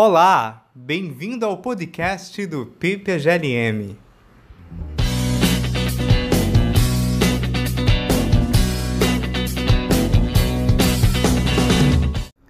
Olá, bem-vindo ao podcast do PPGLM.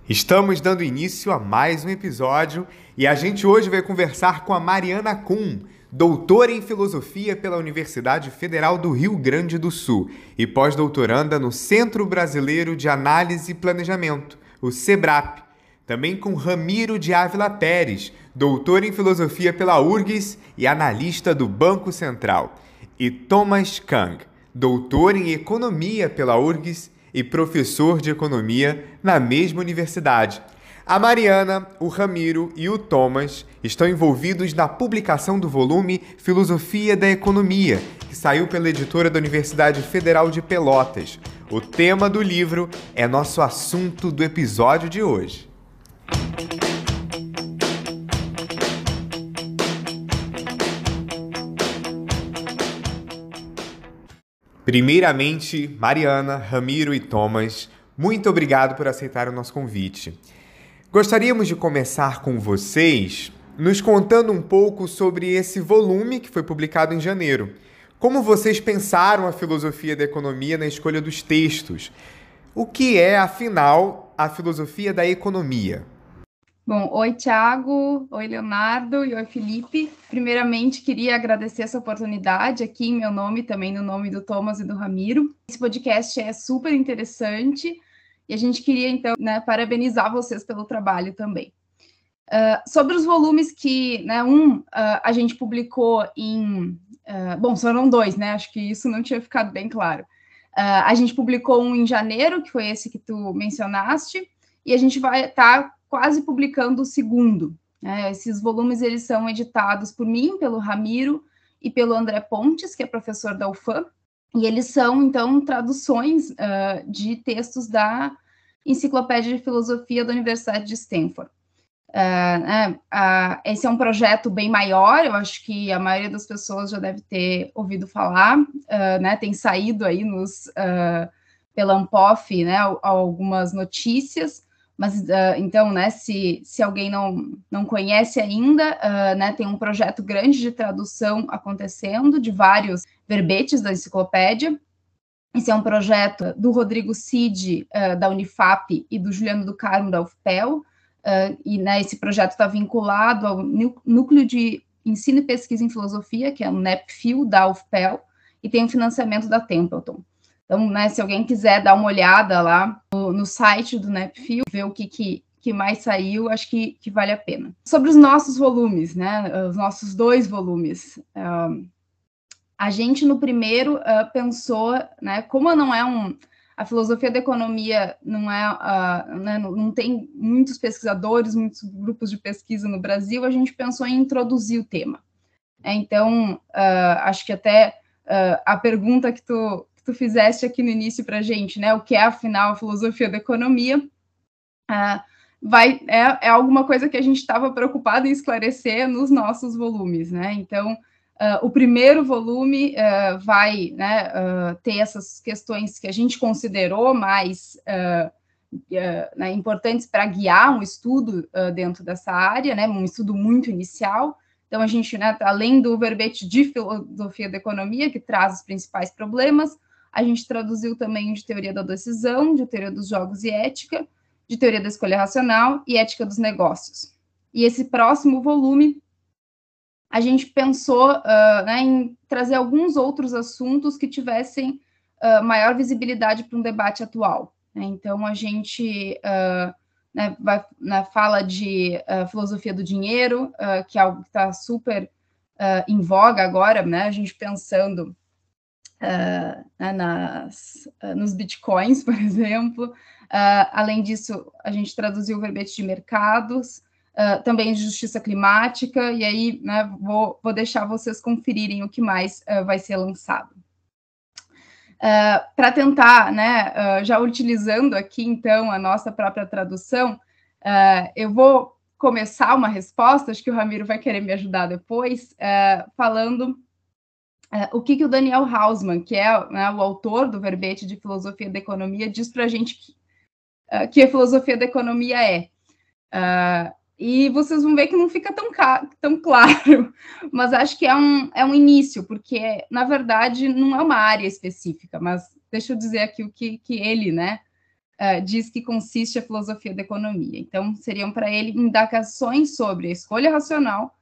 Estamos dando início a mais um episódio e a gente hoje vai conversar com a Mariana Kuhn, doutora em filosofia pela Universidade Federal do Rio Grande do Sul e pós-doutoranda no Centro Brasileiro de Análise e Planejamento, o SEBRAP também com Ramiro de Ávila Pérez, doutor em filosofia pela URGS e analista do Banco Central, e Thomas Kang, doutor em economia pela URGS e professor de economia na mesma universidade. A Mariana, o Ramiro e o Thomas estão envolvidos na publicação do volume Filosofia da Economia, que saiu pela editora da Universidade Federal de Pelotas. O tema do livro é nosso assunto do episódio de hoje. Primeiramente, Mariana, Ramiro e Thomas, muito obrigado por aceitar o nosso convite. Gostaríamos de começar com vocês nos contando um pouco sobre esse volume que foi publicado em janeiro. Como vocês pensaram a filosofia da economia na escolha dos textos? O que é, afinal, a filosofia da economia? Bom, oi Tiago, oi Leonardo e oi Felipe. Primeiramente, queria agradecer essa oportunidade aqui em meu nome, também no nome do Thomas e do Ramiro. Esse podcast é super interessante e a gente queria, então, né, parabenizar vocês pelo trabalho também. Uh, sobre os volumes que, né, um, uh, a gente publicou em. Uh, bom, foram dois, né? Acho que isso não tinha ficado bem claro. a gente publicou um em janeiro, que foi esse que tu mencionaste, e a gente vai estar tá quase publicando o segundo. É, esses volumes eles são editados por mim, pelo Ramiro e pelo André Pontes, que é professor da UFAM, e eles são, então, traduções uh, de textos da Enciclopédia de Filosofia da Universidade de Stanford. Uh, uh, esse é um projeto bem maior, eu acho que a maioria das pessoas já deve ter ouvido falar, né, tem saído aí nos, pela Ampof né, algumas notícias, mas uh, então, né, se, se alguém não, não conhece ainda, uh, né, tem um projeto grande de tradução acontecendo de vários verbetes da enciclopédia. Esse é um projeto do Rodrigo Cid, uh, da Unifap, e do Juliano do Carmo, da UFPEL, e né, esse projeto está vinculado ao Núcleo de Ensino e Pesquisa em Filosofia, que é o NEPFIL, da UFPEL, e tem o financiamento da Templeton. Então, né, se alguém quiser dar uma olhada lá no, no site do NEPFIL, ver o que, que, que mais saiu, acho que, que, vale a pena. Sobre os nossos volumes, né, os nossos dois volumes, uh, a gente no primeiro uh, pensou, né, como não é um, a filosofia da economia não é, uh, né, não, tem muitos pesquisadores, muitos grupos de pesquisa no Brasil, a gente pensou em introduzir o tema. É, então, acho que até a pergunta que tu, tu fizeste aqui no início para gente, né? O que é, afinal, a filosofia da economia. Uh, vai, é, é alguma coisa que a gente estava preocupado em esclarecer nos nossos volumes, né? Então, uh, o primeiro volume uh, vai né, uh, ter essas questões que a gente considerou mais né, importantes para guiar um estudo dentro dessa área, né? Um estudo muito inicial. Então, a gente, né, além do verbete de filosofia da economia, que traz os principais problemas, a gente traduziu também de teoria da decisão, de teoria dos jogos e ética, de teoria da escolha racional e ética dos negócios. E esse próximo volume, a gente pensou uh, né, em trazer alguns outros assuntos que tivessem uh, maior visibilidade para um debate atual. Né? Então, a gente uh, né, vai, né, fala de filosofia do dinheiro, que é algo que está super em voga agora, né? a gente pensando uh, nas, uh, nos bitcoins, por exemplo. Uh, além disso, a gente traduziu o verbete de mercados, também de justiça climática, e aí né, vou, vou deixar vocês conferirem o que mais vai ser lançado. Para tentar, né, já utilizando aqui então a nossa própria tradução, eu vou começar uma resposta, acho que o Ramiro vai querer me ajudar depois, falando o que, que o Daniel Hausmann, que é né, o autor do verbete de filosofia da economia, diz para a gente que, uh, que, a filosofia da economia é. Uh, e vocês vão ver que não fica tão, tão claro, mas acho que é um, é um início, porque, na verdade, não é uma área específica, mas deixa eu dizer aqui o que, que ele, né, uh, diz que consiste a filosofia da economia. Então, seriam para ele indagações sobre a escolha racional,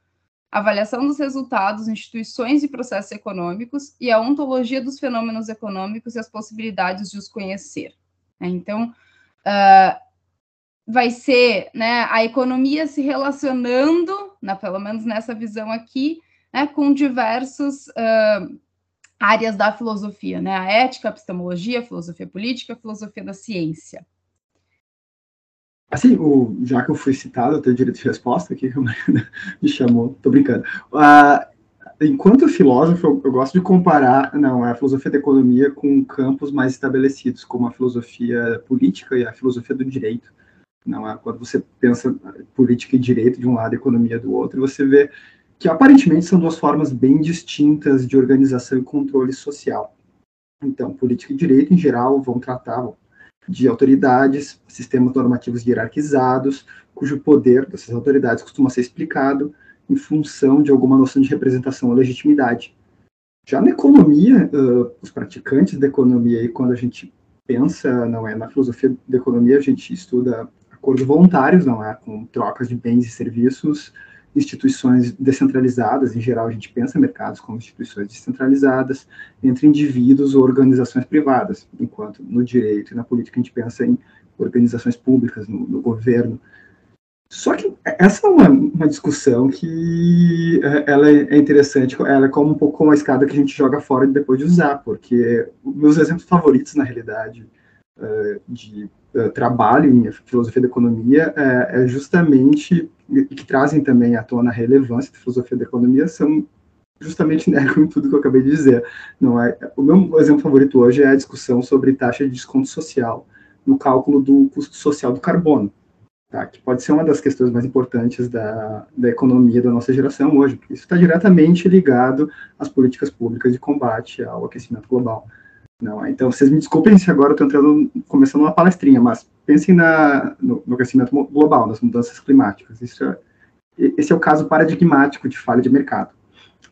avaliação dos resultados, instituições e processos econômicos e a ontologia dos fenômenos econômicos e as possibilidades de os conhecer. Então, uh, vai ser né, a economia se relacionando, né, pelo menos nessa visão aqui, né, com diversas uh, áreas da filosofia, né, a ética, a epistemologia, a filosofia política, a filosofia da ciência. Assim, o, já que eu fui citado, eu tenho direito de resposta aqui, me chamou, tô brincando. Uh, enquanto filósofo, eu, eu, gosto de comparar não, a filosofia da economia com campos mais estabelecidos, como a filosofia política e a filosofia do direito. Não é quando você pensa política e direito de um lado, economia do outro, você vê que aparentemente são duas formas bem distintas de organização e controle social. Então, política e direito em geral vão tratar de autoridades, sistemas normativos hierarquizados, cujo poder dessas autoridades costuma ser explicado em função de alguma noção de representação ou legitimidade. Já na economia, uh, os praticantes da economia, e quando a gente pensa, não é, na filosofia da economia, a gente estuda acordos voluntários, não é? Com trocas de bens e serviços, instituições descentralizadas, em geral a gente pensa mercados como instituições descentralizadas, entre indivíduos ou organizações privadas, enquanto no direito e na política a gente pensa em organizações públicas, no, no governo. Só que essa é uma, uma, discussão que é, ela é interessante, ela é como um pouco como a escada que a gente joga fora depois de usar, porque meus exemplos favoritos, na realidade, uh, de uh, trabalho em filosofia da economia uh, é justamente, que trazem também à tona a relevância da filosofia da economia, são justamente negam em tudo que eu acabei de dizer. Não é, o meu exemplo favorito hoje é a discussão sobre taxa de desconto social no cálculo do custo social do carbono. Tá, que pode ser uma das questões mais importantes da, da economia da nossa geração hoje, porque isso está diretamente ligado às políticas públicas de combate ao aquecimento global. Não, então, vocês me desculpem se agora eu estou entrando, começando uma palestrinha, mas pensem na, no, no, aquecimento global, nas mudanças climáticas. Isso é, esse é o caso paradigmático de falha de mercado.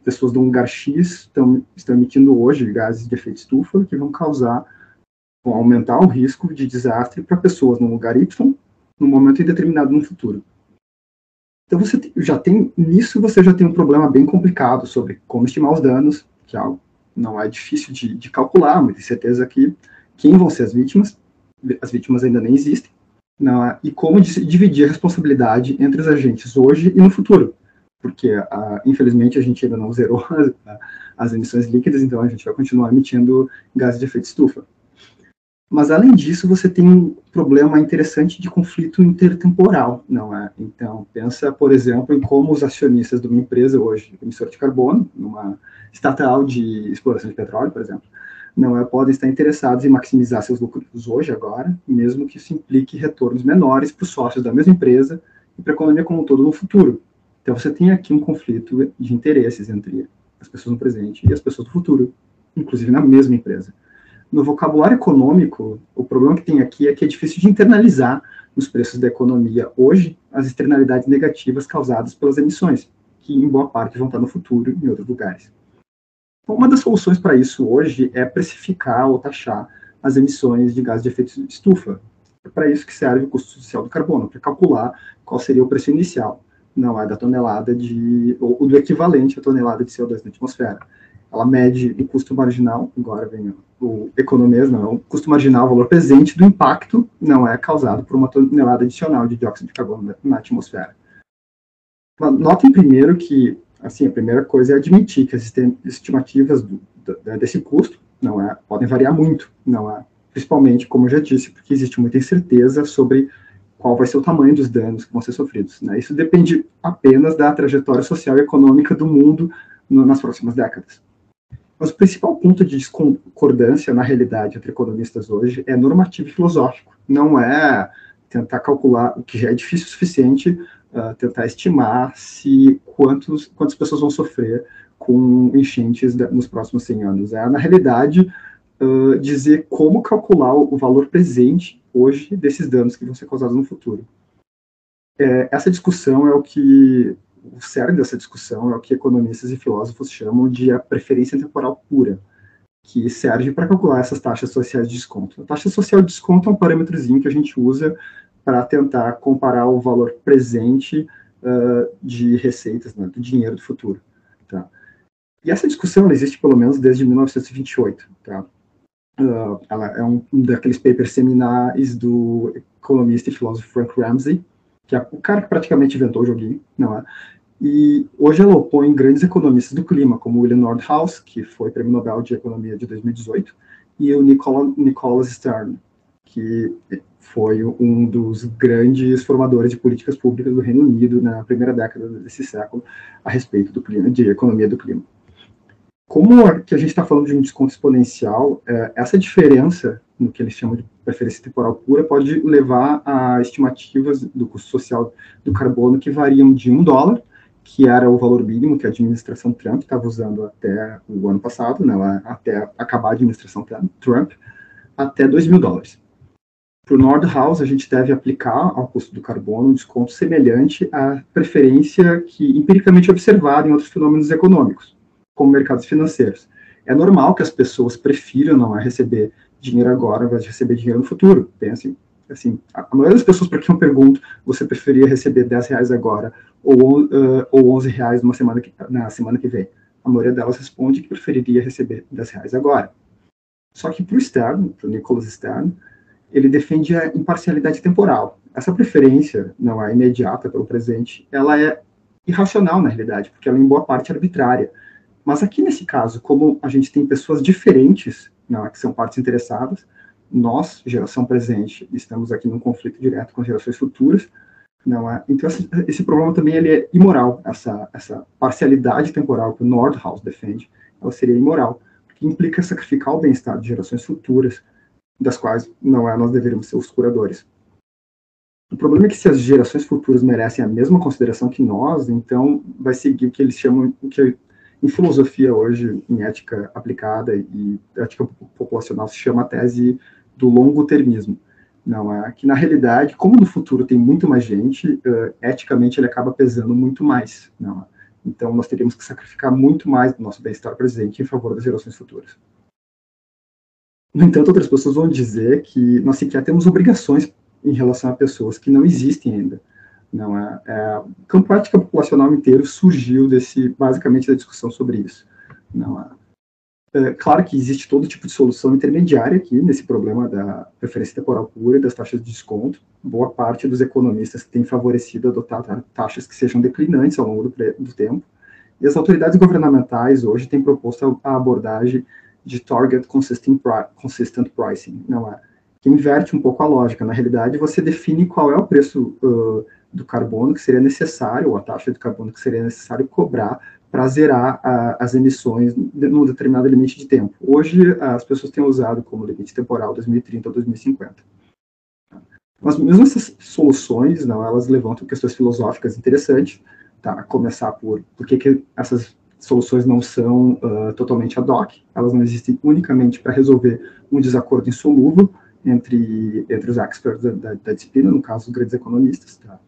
Pessoas de um lugar X estão, estão emitindo hoje gases de efeito estufa que vão causar, vão aumentar o risco de desastre para pessoas no lugar Y, num momento indeterminado no futuro. Então, você já tem, nisso você já tem um problema bem complicado sobre como estimar os danos, que é algo não é difícil de, de calcular, mas tenho certeza que quem vão ser as vítimas, as vítimas ainda nem existem, não é? e como dividir a responsabilidade entre os agentes hoje e no futuro, porque infelizmente a gente ainda não zerou as, as emissões líquidas, então a gente vai continuar emitindo gases de efeito estufa. Mas, além disso, você tem um problema interessante de conflito intertemporal, não é? Então, pensa, por exemplo, em como os acionistas de uma empresa hoje, emissora de carbono, numa estatal de exploração de petróleo, por exemplo, não é, podem estar interessados em maximizar seus lucros hoje, agora, mesmo que isso implique retornos menores para os sócios da mesma empresa e para a economia como um todo no futuro. Então, você tem aqui um conflito de interesses entre as pessoas no presente e as pessoas do futuro, inclusive na mesma empresa no vocabulário econômico, o problema que tem aqui é que é difícil de internalizar nos preços da economia hoje as externalidades negativas causadas pelas emissões, que em boa parte vão estar no futuro em outros lugares. Uma das soluções para isso hoje é precificar ou taxar as emissões de gás de efeito estufa. É para isso que serve o custo social do carbono, para calcular qual seria o preço inicial, não é da tonelada de, ou do equivalente à tonelada de CO2 na atmosfera ela mede o custo marginal, agora vem o economês, não, o custo marginal, o valor presente do impacto não é causado por uma tonelada adicional de dióxido de carbono na atmosfera. Notem primeiro que, assim, a primeira coisa é admitir que as estimativas do, do, desse custo não é, podem variar muito, não é, principalmente, como eu já disse, porque existe muita incerteza sobre qual vai ser o tamanho dos danos que vão ser sofridos. Né? Isso depende apenas da trajetória social e econômica do mundo no, nas próximas décadas. Mas o principal ponto de discordância na realidade entre economistas hoje é normativo e filosófico. Não é tentar calcular o que já é difícil o suficiente, uh, tentar estimar se quantos, quantas pessoas vão sofrer com enchentes nos próximos 100 anos. É, na realidade, uh, dizer como calcular o valor presente hoje desses danos que vão ser causados no futuro. é, essa discussão é o que o cerne dessa discussão é o que economistas e filósofos chamam de a preferência temporal pura, que serve para calcular essas taxas sociais de desconto. A taxa social de desconto é um parâmetrozinho que a gente usa para tentar comparar o valor presente uh, de receitas, né, do dinheiro do futuro. Tá? E essa discussão existe pelo menos desde 1928. Tá? Uh, ela é um, um daqueles papers seminais do economista e filósofo Frank Ramsey, que é o cara que praticamente inventou o joguinho, não é? E hoje ela opõe grandes economistas do clima, como William Nordhaus, que foi prêmio Nobel de Economia de 2018, e o Nicola, Nicholas Stern, que foi um dos grandes formadores de políticas públicas do Reino Unido na primeira década desse século a respeito do clima, de economia do clima. Como que a gente está falando de um desconto exponencial, é, essa diferença no que eles chamam de preferência temporal pura pode levar a estimativas do custo social do carbono que variam de um dólar, que era o valor mínimo que a administração Trump estava usando até o ano passado, né, até acabar a administração Trump, até 2 mil dólares. Para o Nordhaus, a gente deve aplicar ao custo do carbono um desconto semelhante à preferência que empiricamente observada em outros fenômenos econômicos como mercados financeiros. É normal que as pessoas prefiram não é, receber dinheiro agora ao invés de receber dinheiro no futuro. Pensem, assim, a maioria das pessoas para quem eu pergunto, você preferia receber 10 reais agora ou, uh, ou 11 reais numa semana que, na semana que vem? A maioria delas responde que preferiria receber 10 reais agora. Só que para o Stern, para o Nicholas Stern, ele defende a imparcialidade temporal. Essa preferência não é imediata pelo presente, ela é irracional na realidade, porque ela é em boa parte arbitrária. Mas aqui nesse caso, como a gente tem pessoas diferentes, né, que são partes interessadas, nós, geração presente, estamos aqui num conflito direto com as gerações futuras, não é? Então esse, problema também ele é imoral, essa essa parcialidade temporal que o Nordhaus defende, ela seria imoral, porque implica sacrificar o bem-estar de gerações futuras, das quais não é nós deveríamos ser os curadores. O problema é que se as gerações futuras merecem a mesma consideração que nós, então vai seguir o que eles chamam, o que em filosofia hoje, em ética aplicada e ética populacional, se chama a tese do longo termismo. Não é que na realidade, como no futuro tem muito mais gente, uh, eticamente ele acaba pesando muito mais. Não é? Então nós teríamos que sacrificar muito mais do nosso bem-estar presente em favor das gerações futuras. No entanto, outras pessoas vão dizer que nós sequer temos obrigações em relação a pessoas que não existem ainda. Não é, é, o campo ética populacional inteiro surgiu desse, basicamente, da discussão sobre isso. Não é. É, claro que existe todo tipo de solução intermediária aqui nesse problema da preferência temporal pura e das taxas de desconto. Boa parte dos economistas tem favorecido adotar taxas que sejam declinantes ao longo do, do tempo. E as autoridades governamentais hoje têm proposto a, abordagem de Target Consistent, consistent Pricing, não é? que inverte um pouco a lógica. Na realidade, você define qual é o preço uh, do carbono que seria necessário, ou a taxa de carbono que seria necessário cobrar para zerar a, as emissões num determinado limite de tempo. Hoje, as pessoas têm usado como limite temporal 2030 ou 2050. Mas mesmo essas soluções, não, elas levantam questões filosóficas interessantes, tá? A começar por por que, que essas soluções não são uh, totalmente ad hoc, elas não existem unicamente para resolver um desacordo insolúvel entre, entre os experts da, da, da disciplina, no caso, os grandes economistas, tá?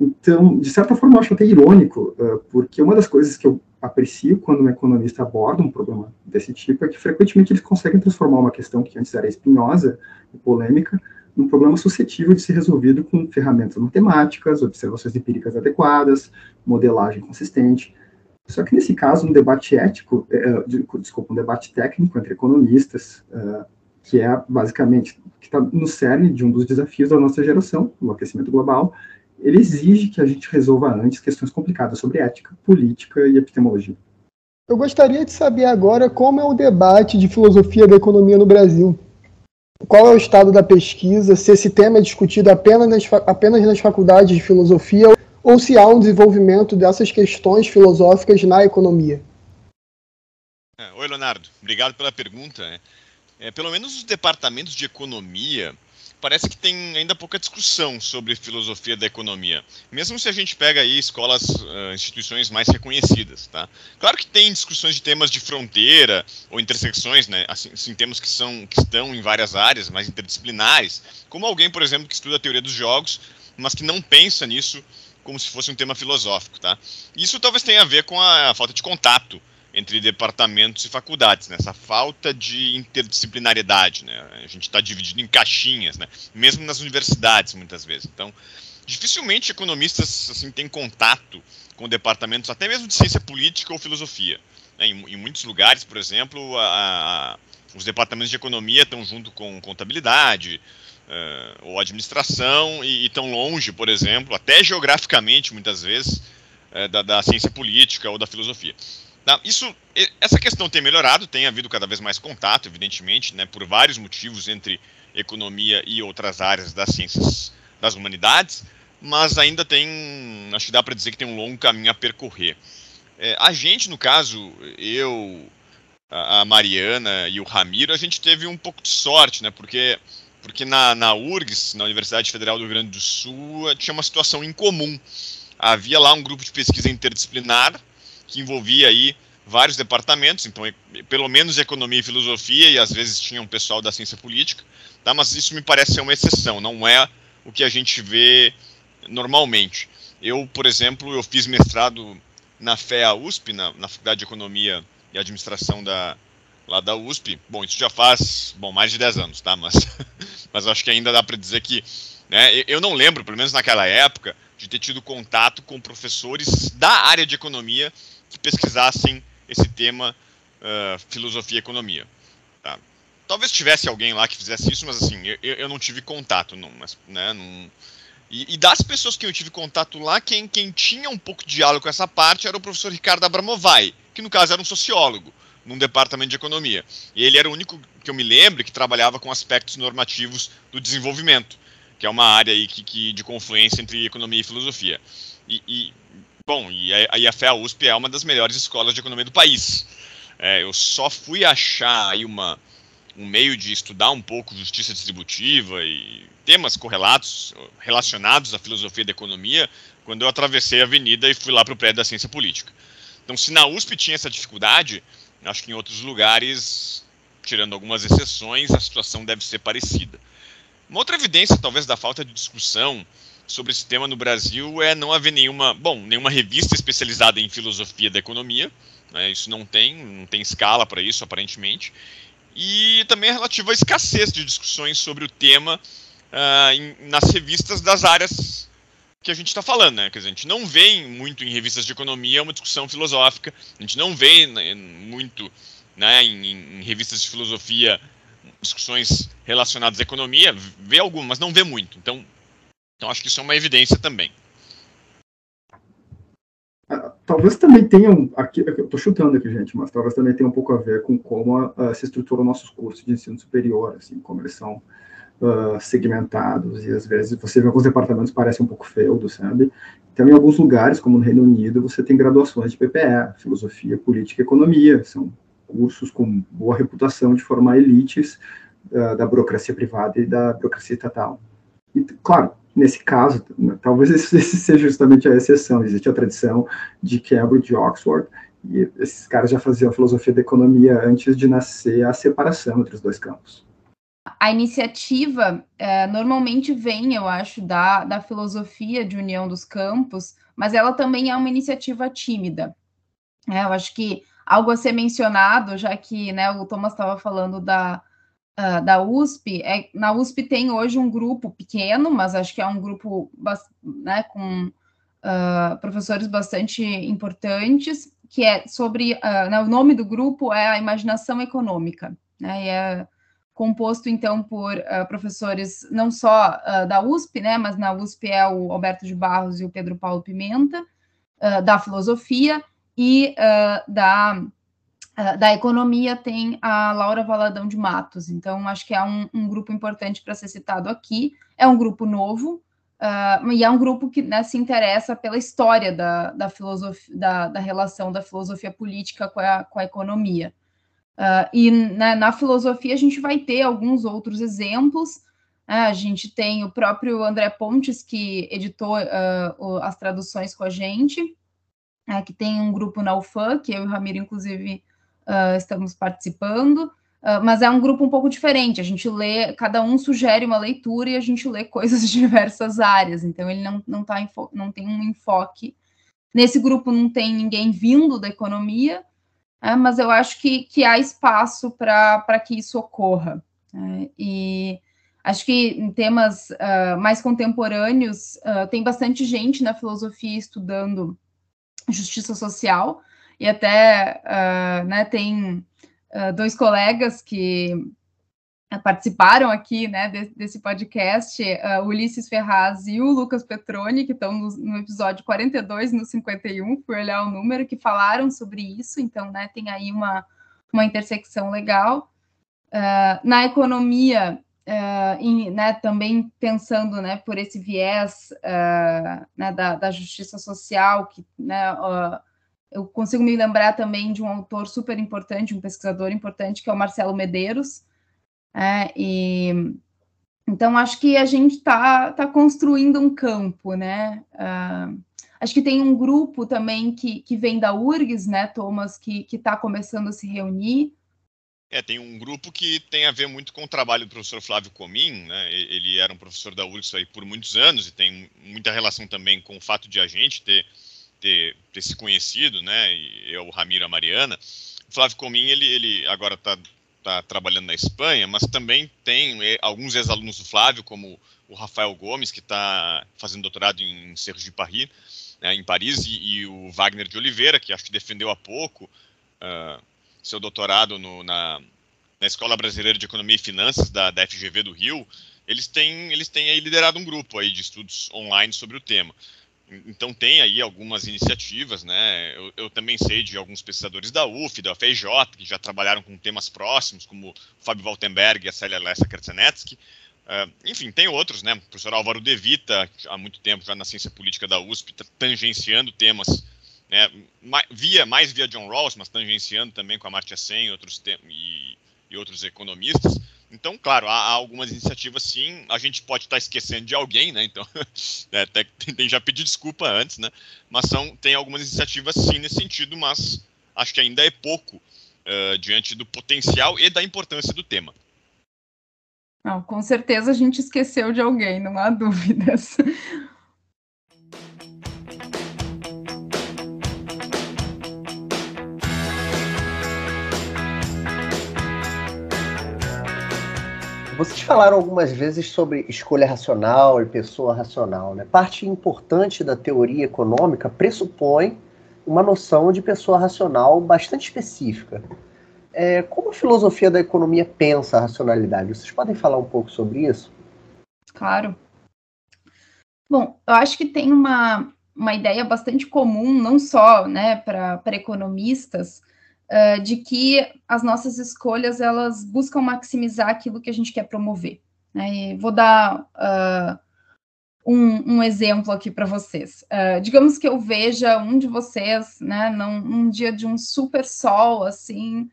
Então, de certa forma, eu acho até irônico, uh, porque uma das coisas que eu aprecio quando um economista aborda um problema desse tipo é que frequentemente eles conseguem transformar uma questão que antes era espinhosa e polêmica num problema suscetível de ser resolvido com ferramentas matemáticas, observações empíricas adequadas, modelagem consistente. Só que nesse caso, um debate ético, uh, desculpa, um debate técnico entre economistas, que é basicamente que está no cerne de um dos desafios da nossa geração, o aquecimento global, ele exige que a gente resolva antes questões complicadas sobre ética, política e epistemologia. Eu gostaria de saber agora como é o debate de filosofia da economia no Brasil. Qual é o estado da pesquisa, se esse tema é discutido apenas nas, apenas nas faculdades de filosofia ou se há um desenvolvimento dessas questões filosóficas na economia. É, oi, Leonardo. Obrigado pela pergunta. É, pelo menos os departamentos de economia parece que tem ainda pouca discussão sobre filosofia da economia, mesmo se a gente pega aí escolas, instituições mais reconhecidas, tá? Claro que tem discussões de temas de fronteira ou intersecções, né? Assim, assim temas que são que estão em várias áreas, mais interdisciplinares, como alguém, por exemplo, que estuda a teoria dos jogos mas que não pensa nisso como se fosse um tema filosófico, tá? Isso talvez tenha a ver com a falta de contato entre departamentos e faculdades, né? essa falta de interdisciplinariedade, né? A gente está dividido em caixinhas, né? Mesmo nas universidades, muitas vezes. Então, dificilmente economistas assim têm contato com departamentos, até mesmo de ciência política ou filosofia. Né? Em, em, muitos lugares, por exemplo, a, a, os departamentos de economia estão junto com contabilidade uh, ou administração e estão longe, por exemplo, até geograficamente, muitas vezes, uh, da, da ciência política ou da filosofia. Tá? Isso, essa questão tem melhorado, tem havido cada vez mais contato, evidentemente, né, por vários motivos entre economia e outras áreas das ciências das humanidades, mas ainda tem, acho que dá para dizer que tem um longo caminho a percorrer. É, a gente, no caso, eu, a Mariana e o Ramiro, a gente teve um pouco de sorte, né, porque, porque na, na URGS, na Universidade Federal do Rio Grande do Sul, tinha uma situação incomum. Havia lá um grupo de pesquisa interdisciplinar, que envolvia aí vários departamentos, então pelo menos economia e filosofia, e às vezes tinha um pessoal da ciência política, tá? mas isso me parece ser uma exceção, não é o que a gente vê normalmente. Eu, por exemplo, eu fiz mestrado na FEA USP, na, na Faculdade de Economia e Administração da, lá da USP. Bom, isso já faz bom, mais de 10 anos, tá? Mas, mas acho que ainda dá para dizer que. Né, eu não lembro, pelo menos naquela época, de ter tido contato com professores da área de economia que pesquisassem esse tema uh, filosofia e economia. Tá? Talvez tivesse alguém lá que fizesse isso, mas assim, eu, eu não tive contato, não, mas, né, não... E, e, das pessoas que eu tive contato lá, quem, quem tinha um pouco de diálogo com essa parte era o professor Ricardo Abramovai, que no caso era um sociólogo, num departamento de economia. E ele era o único que eu me lembro que trabalhava com aspectos normativos do desenvolvimento, que é uma área aí que, que de confluência entre economia e filosofia. E, e Bom, e a, a FEA USP é uma das melhores escolas de economia do país. É, eu só fui achar aí uma, um meio de estudar um pouco justiça distributiva e temas correlatos, relacionados à filosofia da economia, quando eu atravessei a avenida e fui lá para o prédio da ciência política. Então, se na USP tinha essa dificuldade, acho que em outros lugares, tirando algumas exceções, a situação deve ser parecida. Uma outra evidência, talvez, da falta de discussão sobre esse tema no Brasil é não haver nenhuma, bom, nenhuma revista especializada em filosofia da economia, né, isso não tem, não tem escala para isso aparentemente, e também é relativo à escassez de discussões sobre o tema uh, em, nas revistas das áreas que a gente está falando, né? Quer dizer, a gente não vê muito em revistas de economia uma discussão filosófica, a gente não vê né, muito né, em, em revistas de filosofia discussões relacionadas à economia, vê algumas, mas não vê muito. Então, então acho que isso é uma evidência também. Ah, talvez também tenha aqui, eu estou chutando aqui, gente, mas talvez também tenha um pouco a ver com como uh, se estruturam nossos cursos de ensino superior, assim, como eles são uh, segmentados, e às vezes você vê alguns departamentos parecem um pouco feudos, sabe? Então, em alguns lugares, como no Reino Unido, você tem graduações de PPE, Filosofia, Política e Economia, são cursos com boa reputação de formar elites uh, da burocracia privada e da burocracia estatal. E, claro, nesse caso, talvez esse, seja justamente a exceção. Existe a tradição de Cambridge de Oxford, e esses caras já faziam a filosofia da economia antes de nascer a separação entre os dois campos. A iniciativa é, normalmente vem, eu acho, da, da filosofia de união dos campos, mas ela também é uma iniciativa tímida. É, eu acho que algo a ser mencionado, já que né, o Thomas estava falando da, uh, da USP, é, na USP tem hoje um grupo pequeno, mas acho que é um grupo né, com uh, professores bastante importantes, que é sobre, uh, né, o nome do grupo é a Imaginação Econômica, né, e é composto, então, por professores não só da USP, né, mas na USP é o Alberto de Barros e o Pedro Paulo Pimenta, da filosofia, e da da economia tem a Laura Valadão de Matos, então acho que é um, um grupo importante para ser citado aqui. É um grupo novo uh, e é um grupo que né, se interessa pela história da, da da, da, relação da filosofia política com a, com a economia. Uh, e né, na filosofia a gente vai ter alguns outros exemplos. Uh, a gente tem o próprio André Pontes, que editou as traduções com a gente, que tem um grupo na UFAM, que eu e o Ramiro, inclusive, uh, estamos participando. Uh, mas é um grupo um pouco diferente. A gente lê, cada um sugere uma leitura e a gente lê coisas de diversas áreas. Então ele não, não, tá não tem um enfoque. Nesse grupo não tem ninguém vindo da economia, é, mas eu acho que, que há espaço para que isso ocorra. É, e acho que em temas uh, mais contemporâneos, uh, tem bastante gente na filosofia estudando justiça social, e até uh, né, tem uh, dois colegas que participaram aqui né, desse, desse podcast, uh, Ulisses Ferraz e o Lucas Petroni, que estão no, no, episódio 42 e no 51, fui olhar o número, que falaram sobre isso, então né, tem aí uma, uma intersecção legal. Uh, na economia, uh, em, né, também pensando né, por esse viés né, da, da, justiça social, que né, eu consigo me lembrar também de um autor super importante, um pesquisador importante, que é o Marcelo Medeiros. É, e então acho que a gente está tá construindo um campo, né? Uh, acho que tem um grupo também que, que vem da URGS, né, Thomas, que está começando a se reunir. É, tem um grupo que tem a ver muito com o trabalho do professor Flávio Comim, né? Ele era um professor da URGS aí por muitos anos e tem muita relação também com o fato de a gente ter ter, ter se conhecido, né? E eu, o Ramiro, a Mariana. O Flávio Comim, ele, ele agora está tá trabalhando na Espanha, mas também tem eh, alguns ex-alunos do Flávio, como o Rafael Gomes, que está fazendo doutorado em de Paris, né, em Paris, e, e, o Wagner de Oliveira, que acho que defendeu há pouco uh, seu doutorado no, na, na Escola Brasileira de Economia e Finanças da, da FGV do Rio. Eles têm, eles têm liderado um grupo aí de estudos online sobre o tema. Então tem aí algumas iniciativas, né? Eu, eu, também sei de alguns pesquisadores da UF, da UFJ, que já trabalharam com temas próximos, como o Fábio Waltenberg e a Célia Lessa Kerzenetsky. Uh, enfim, tem outros, né? O professor Álvaro De Vita, há muito tempo já na ciência política da USP, tangenciando temas, né? via, mais via John Rawls, mas tangenciando também com a Martia Sen e outros, e, e outros economistas. Então, claro, há, há, algumas iniciativas sim. A gente pode estar esquecendo de alguém, né? Então, é, até tem já pedir desculpa antes, né? Mas são, tem algumas iniciativas sim nesse sentido, mas acho que ainda é pouco uh, diante do potencial e da importância do tema. Não, com certeza a gente esqueceu de alguém, não há dúvidas. Vocês falaram algumas vezes sobre escolha racional e pessoa racional. Né? Parte importante da teoria econômica pressupõe uma noção de pessoa racional bastante específica. É, como a filosofia da economia pensa a racionalidade? Vocês podem falar um pouco sobre isso? Claro. Bom, eu acho que tem uma, uma ideia bastante comum, não só né, para economistas, uh, de que as nossas escolhas elas buscam maximizar aquilo que a gente quer promover. Né? vou dar uh, um, um, exemplo aqui para vocês. Uh, digamos que eu veja um de vocês, né, num, num, dia de um super sol, assim,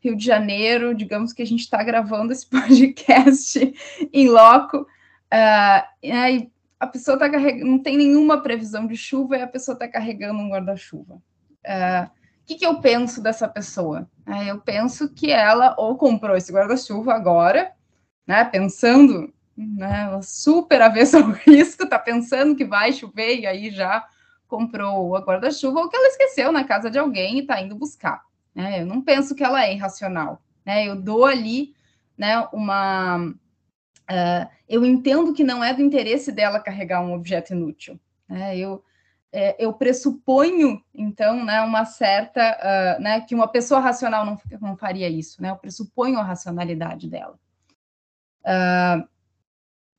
Rio de Janeiro, digamos que a gente está gravando esse podcast em loco, uh, e a pessoa está carregando, não tem nenhuma previsão de chuva e a pessoa está carregando um guarda-chuva. Uh, o que, que eu penso dessa pessoa? É, eu penso que ela ou comprou esse guarda-chuva agora, né, pensando, né, super avessa ao risco, tá pensando que vai chover e aí já comprou o guarda-chuva, ou que ela esqueceu na casa de alguém e está indo buscar. Né? Eu não penso que ela é irracional. Né? Eu dou ali né, uma. Uh, eu entendo que não é do interesse dela carregar um objeto inútil. Né? Eu, é, eu pressuponho, então, né, uma certa, uh, né, que uma pessoa racional não, não faria isso, né, eu pressuponho a racionalidade dela. Uh,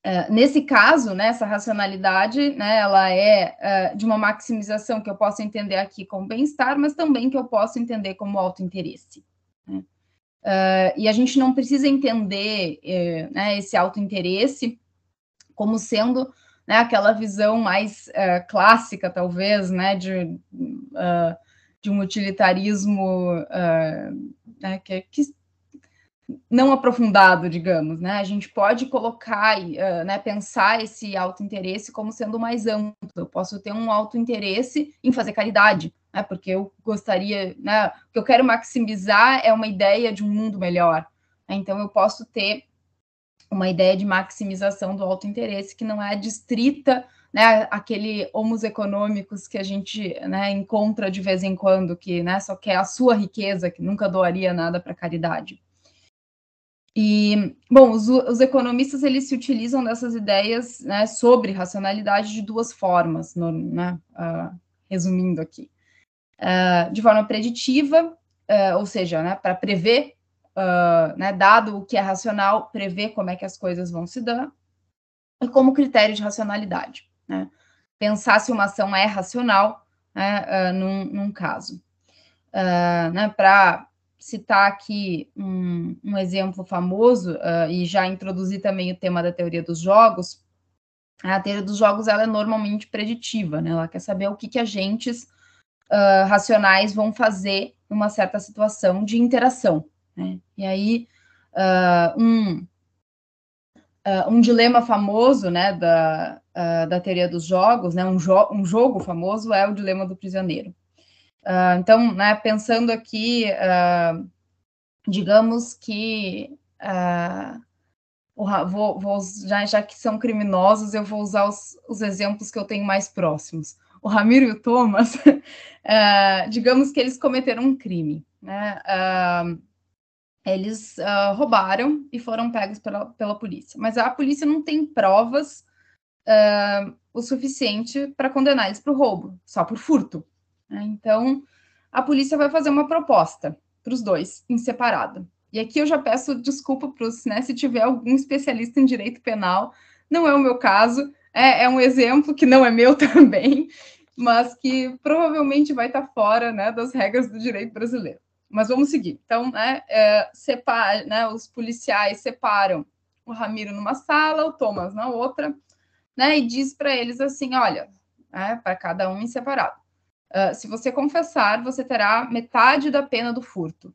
uh, nesse caso, né, essa racionalidade, né, ela é de uma maximização que eu posso entender aqui como bem-estar, mas também que eu posso entender como autointeresse. Né? e a gente não precisa entender eh, né, esse autointeresse como sendo né, aquela visão mais uh, clássica, talvez, né, de, uh, de um utilitarismo uh, né, que, que, não aprofundado, digamos, né, a gente pode colocar, né, pensar esse autointeresse como sendo mais amplo, eu posso ter um autointeresse em fazer caridade, né, porque eu gostaria, né, o que eu quero maximizar é uma ideia de um mundo melhor, Então, eu posso ter uma ideia de maximização do autointeresse que não é distrita, né, aquele homos econômicos que a gente né, encontra de vez em quando, que né, só quer a sua riqueza, que nunca doaria nada para caridade. E, bom, os, os, economistas, eles se utilizam dessas ideias né, sobre racionalidade de duas formas, no, né, uh, resumindo aqui. Uh, de forma preditiva, uh, ou seja, né, para prever uh, né, dado o que é racional, prever como é que as coisas vão se dar, e como critério de racionalidade. Né? Pensar se uma ação é racional né, uh, num, num, caso. Uh, né, Para citar aqui um, um exemplo famoso, e já introduzir também o tema da teoria dos jogos, a teoria dos jogos ela é normalmente preditiva, né? ela quer saber o que, que agentes racionais vão fazer numa certa situação de interação. Né? E aí, uh, um, uh, um dilema famoso né, da, uh, da teoria dos jogos, né, um, jo um jogo famoso é o dilema do prisioneiro. então, né, pensando aqui, digamos que vou, vou, já, já que são criminosos, eu vou usar os, os exemplos que eu tenho mais próximos. O Ramiro e o Thomas, digamos que eles cometeram um crime. Né? Uh, eles uh, roubaram e foram pegos pela, pela polícia. Mas a polícia não tem provas uh, o suficiente para condenar eles para o roubo, só por furto. Né? Então, a polícia vai fazer uma proposta para os dois, em separado. E aqui eu já peço desculpa para os, né, se tiver algum especialista em direito penal, não é o meu caso, é, é um exemplo que não é meu também, mas que provavelmente vai estar fora né, das regras do direito brasileiro. Mas vamos seguir. Então, né, é, separa, né, os policiais separam o Ramiro numa sala, o Thomas na outra, né, e diz para eles assim: olha, né, para cada um em separado. Uh, se você confessar, você terá metade da pena do furto.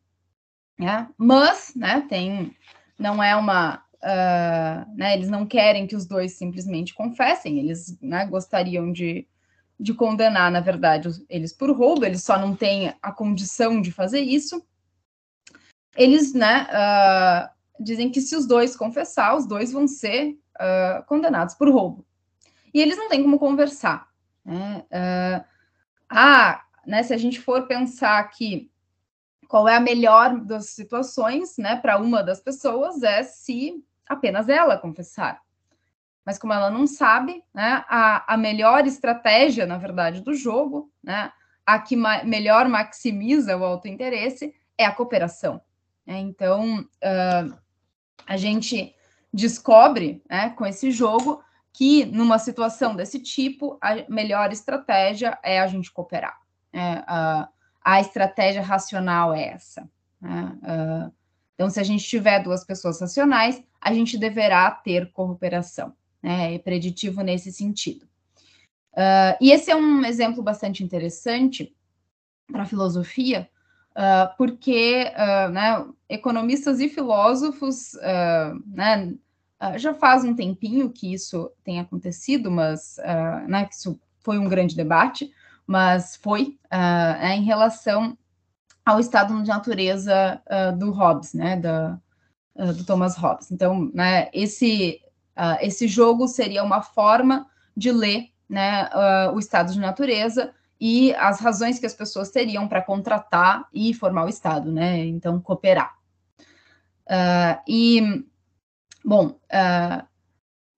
Né? Mas, né, tem, não é uma, uh, né, eles não querem que os dois simplesmente confessem, eles né, gostariam de de condenar, na verdade, eles por roubo, eles só não têm a condição de fazer isso. Eles, né, uh, dizem que se os dois confessar, os dois vão ser uh, condenados por roubo. E eles não têm como conversar. Né? Uh, ah, né, se a gente for pensar que qual é a melhor das situações, né, para uma das pessoas é se apenas ela confessar mas como ela não sabe, né, a, a melhor estratégia, na verdade, do jogo, né, a que ma melhor maximiza o autointeresse é a cooperação. Né? Então, uh, a gente descobre né, com esse jogo que numa situação desse tipo, a melhor estratégia é a gente cooperar. Né? Uh, a estratégia racional é essa. Né? Uh, então, se a gente tiver duas pessoas racionais, a gente deverá ter cooperação né, é preditivo nesse sentido. Uh, e esse é um exemplo bastante interessante para a filosofia, uh, porque uh, né, economistas e filósofos né, já faz um tempinho que isso tem acontecido, mas né, isso foi um grande debate, mas foi é, em relação ao estado de natureza do Hobbes, né, da, do Thomas Hobbes. Então, né, esse Uh, esse jogo seria uma forma de ler né, uh, o estado de natureza e as razões que as pessoas teriam para contratar e formar o Estado, né? Então, cooperar. Uh, e, bom,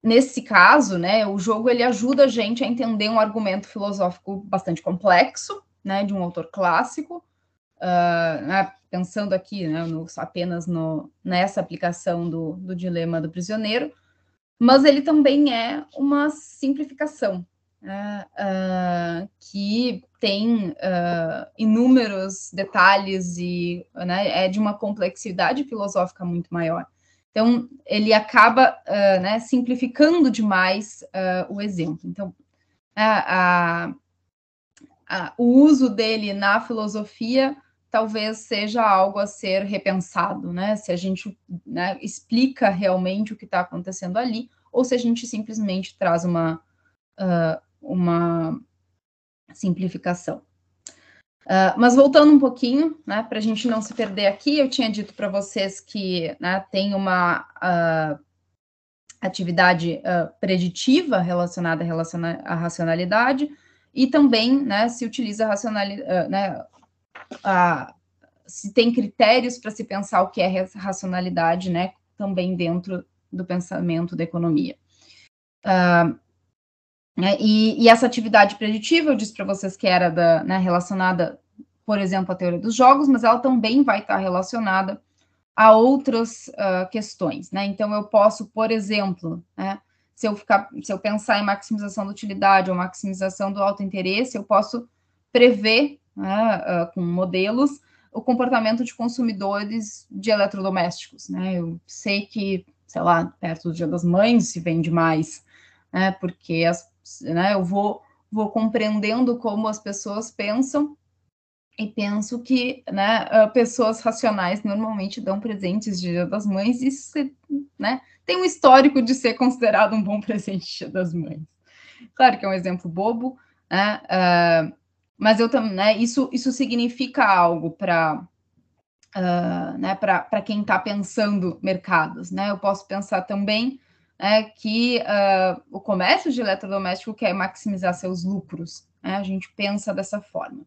nesse caso, né, o jogo ele ajuda a gente a entender um argumento filosófico bastante complexo, né, de um autor clássico, né, pensando aqui, né, no, apenas no, nessa aplicação do, do dilema do prisioneiro, mas ele também é uma simplificação, né, uh, que tem uh, inúmeros detalhes e né, é de uma complexidade filosófica muito maior. Então, ele acaba uh, né, simplificando demais o exemplo. Então, a, o uso dele na filosofia talvez seja algo a ser repensado, né? Se a gente né, explica realmente o que está acontecendo ali, ou se a gente simplesmente traz uma, uh, uma simplificação. Uh, mas voltando um pouquinho, né, para a gente não se perder aqui, eu tinha dito para vocês que né, tem uma uh, atividade preditiva relacionada à racionalidade e também né, se utiliza racionalidade, né, se tem critérios para se pensar o que é racionalidade, né, também dentro do pensamento da economia. Né, e, e, essa atividade preditiva, eu disse para vocês que era da, né, relacionada, por exemplo, à teoria dos jogos, mas ela também vai estar relacionada a outras uh, questões, né? Então, eu posso, por exemplo, né, se eu ficar, se eu pensar em maximização da utilidade ou maximização do alto interesse, eu posso prever né, uh, com modelos o comportamento de consumidores de eletrodomésticos, né? Eu sei que, sei lá, perto do Dia das Mães se vende mais, né? Porque as né? Eu vou, vou compreendendo como as pessoas pensam e penso que né, ah, pessoas racionais normalmente dão presentes de Dia das Mães, e isso né, tem um histórico de ser considerado um bom presente de Dia das Mães. Claro que é um exemplo bobo, né, uh, mas eu também, né, isso, isso significa algo para uh, né, para quem está pensando mercados. Né? Eu posso pensar também é que uh, o comércio de eletrodoméstico quer maximizar seus lucros. Né? A gente pensa dessa forma.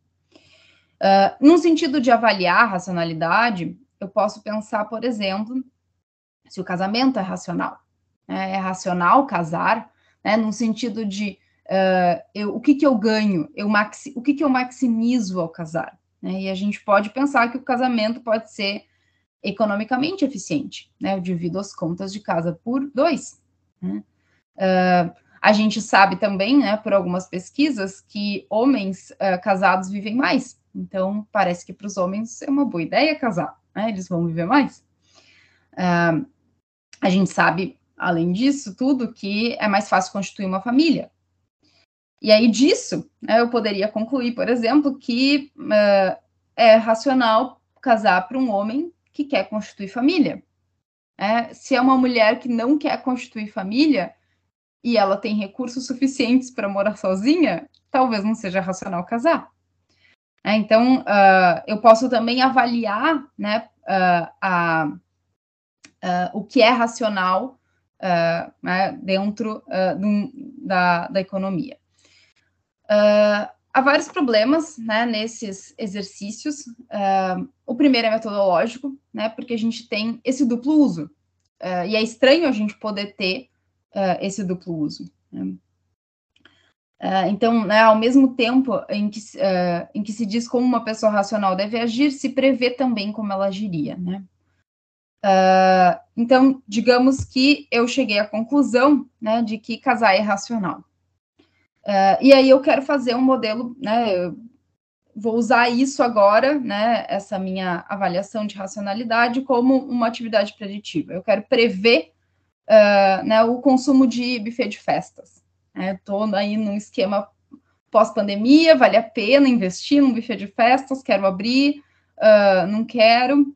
Uh, num sentido de avaliar a racionalidade, eu posso pensar, por exemplo, se o casamento é racional. Né? É racional casar, né? no sentido de uh, eu, o que, que eu ganho, eu maxi, o que, que eu maximizo ao casar. Né? E a gente pode pensar que o casamento pode ser economicamente eficiente. Né? Eu divido as contas de casa por dois. Né? Uh, a gente sabe também, né, por algumas pesquisas, que homens uh, casados vivem mais. Então, parece que para os homens é uma boa ideia casar, né? Eles vão viver mais. Uh, a gente sabe, além disso tudo, que é mais fácil constituir uma família. E aí, disso, né, eu poderia concluir, por exemplo, que uh, é racional casar para um homem que quer constituir família. É, se é uma mulher que não quer constituir família e ela tem recursos suficientes para morar sozinha, talvez não seja racional casar. É, então, uh, eu posso também avaliar né, uh, a, uh, o que é racional né, dentro da, da economia. Há vários problemas né, nesses exercícios. o primeiro é metodológico, né, porque a gente tem esse duplo uso. Uh, e é estranho a gente poder ter uh, esse duplo uso. Né? Uh, então, né, ao mesmo tempo em que, em que se diz como uma pessoa racional deve agir, se prevê também como ela agiria. Né? então, digamos que eu cheguei à conclusão né, de que casar é racional. E aí eu quero fazer um modelo, né, vou usar isso agora, né, essa minha avaliação de racionalidade, como uma atividade preditiva. Eu quero prever uh, né, o consumo de buffet de festas. Estou né? aí num esquema pós-pandemia, vale a pena investir num buffet de festas, quero abrir, uh, não quero.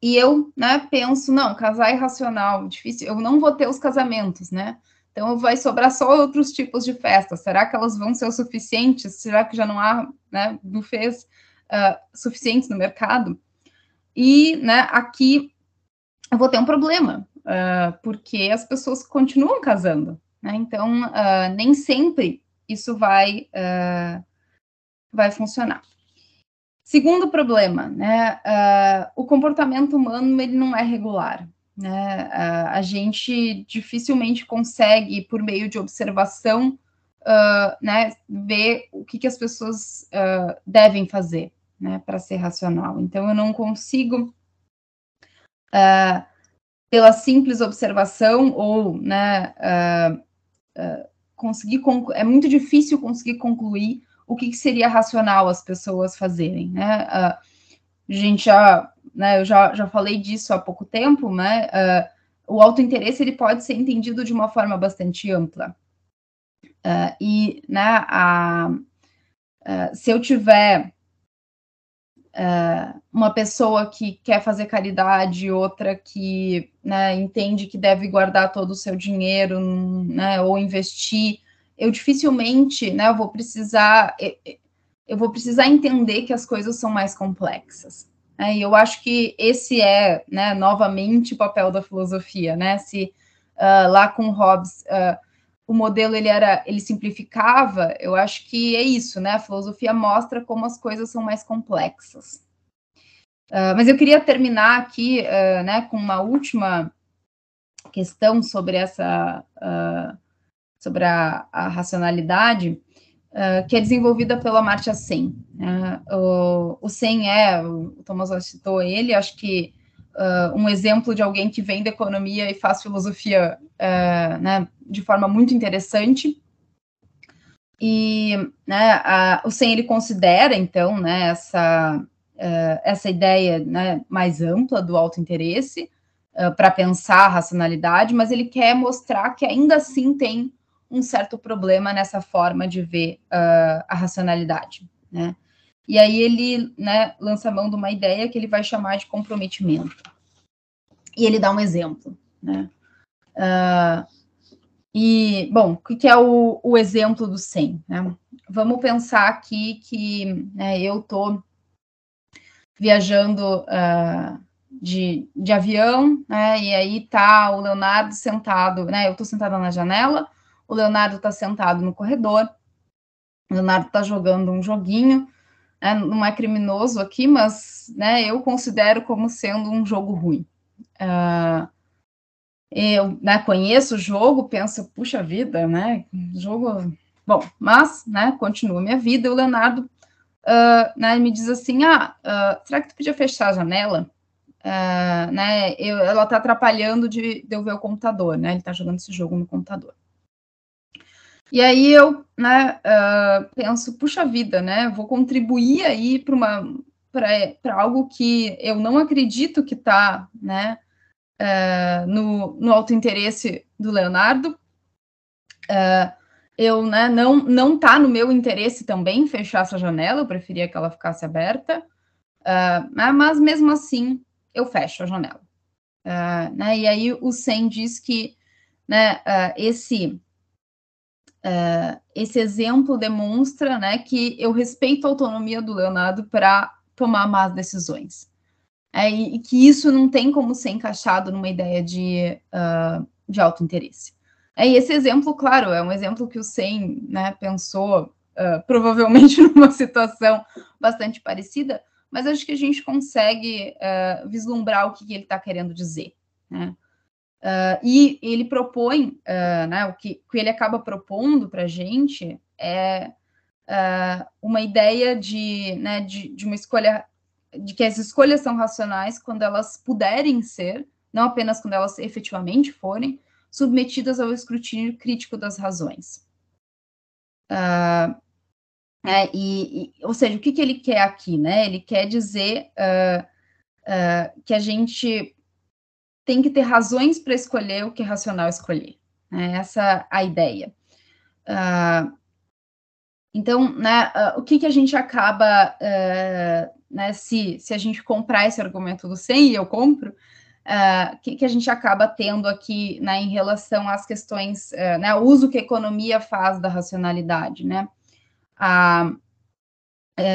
E eu né, penso, não, casar é racional, difícil, eu não vou ter os casamentos, né? Então, vai sobrar só outros tipos de festas. Será que elas vão ser o suficientes? Será que já não há né, buffets uh, suficientes no mercado? E né, aqui eu vou ter um problema, uh, porque as pessoas continuam casando. Né? Então, uh, nem sempre isso vai, vai funcionar. Segundo problema, né, o comportamento humano ele não é regular. Né? A gente dificilmente consegue, por meio de observação, uh, né, ver o que, que as pessoas uh, devem fazer né, para ser racional. Então, eu não consigo, uh, pela simples observação ou né, conseguir. É muito difícil conseguir concluir o que, que seria racional as pessoas fazerem. Né? a gente já né, eu já, já falei disso há pouco tempo, né, uh, o autointeresse ele pode ser entendido de uma forma bastante ampla. Uh, e né, a, uh, se eu tiver uma pessoa que quer fazer caridade, outra que né, entende que deve guardar todo o seu dinheiro né, ou investir, eu dificilmente né, eu vou precisar eu vou precisar entender que as coisas são mais complexas. Né? E eu acho que esse é, né, novamente, o papel da filosofia, né? Se uh, lá com Hobbes uh, o modelo ele era, ele simplificava, eu acho que é isso, né? A filosofia mostra como as coisas são mais complexas. Uh, mas eu queria terminar aqui, né, com uma última questão sobre essa, sobre a, a racionalidade uh, que é desenvolvida pela Amartya Sen. Uh, o, o Sen é, o Thomas citou ele, acho que uh, um exemplo de alguém que vem da economia e faz filosofia né, de forma muito interessante. E né, a, o Sen ele considera, então, né, essa, essa ideia né, mais ampla do autointeresse uh, para pensar a racionalidade, mas ele quer mostrar que ainda assim tem um certo problema nessa forma de ver uh, a racionalidade, né? E aí ele né, lança mão de uma ideia que ele vai chamar de comprometimento. E ele dá um exemplo, né? Uh, e, bom, o que é o, o exemplo do 100? Né? Vamos pensar aqui que né, eu estou viajando uh, de, de avião, né, e aí tá o Leonardo sentado, né, eu estou sentada na janela, o Leonardo está sentado no corredor. O Leonardo está jogando um joguinho. Né? Não é criminoso aqui, mas né, eu considero como sendo um jogo ruim. Uh, eu né, conheço o jogo, penso, puxa vida, né? Jogo. Bom, mas, né, continua minha vida. E o Leonardo uh, né, me diz assim: ah, uh, será que tu podia fechar a janela? Uh, né, eu, ela está atrapalhando de, de, eu ver o computador, né? Ele está jogando esse jogo no computador. E aí eu né, uh, penso, puxa vida, né? Vou contribuir aí para uma para algo que eu não acredito que está né, uh, no, no autointeresse do Leonardo. Uh, eu né, não não está no meu interesse também fechar essa janela, eu preferia que ela ficasse aberta, uh, mas mesmo assim eu fecho a janela. Uh, né, e aí o Sen diz que né, uh, esse Uh, esse exemplo demonstra né, que eu respeito a autonomia do Leonardo para tomar más decisões. É, e, e, que isso não tem como ser encaixado numa ideia de, uh, de auto-interesse. É, e esse exemplo, claro, é um exemplo que o Sen né, pensou uh, provavelmente numa situação bastante parecida, mas acho que a gente consegue vislumbrar o que, que ele está querendo dizer. Né? Uh, e ele propõe, uh, né, o que, que, ele acaba propondo para a gente é uh, uma ideia de, né, de, de, uma escolha, de que as escolhas são racionais quando elas puderem ser, não apenas quando elas efetivamente forem, submetidas ao escrutínio crítico das razões. É, e, e, ou seja, o que, que ele quer aqui? Né? Ele quer dizer que a gente tem que ter razões para escolher o que é racional escolher. Né? Essa é a ideia. Uh, então, né, uh, o que, que a gente acaba, uh, né, se, se a gente comprar esse argumento do 100 e eu compro, o que, que a gente acaba tendo aqui né, em relação às questões, né, o uso que a economia faz da racionalidade, né? É,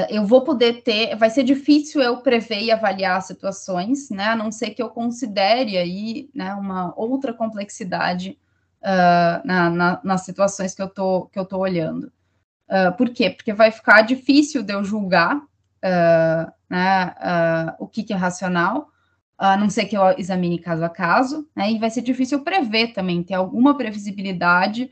eu vou poder ter, vai ser difícil eu prever e avaliar situações, né, a não ser que eu considere aí, né, uma outra complexidade uh, na, na, nas situações que eu tô, que eu tô olhando. Uh, por quê? Porque vai ficar difícil de eu julgar uh, né, o que, que, é racional, a não ser que eu examine caso a caso, né, e vai ser difícil prever também, ter alguma previsibilidade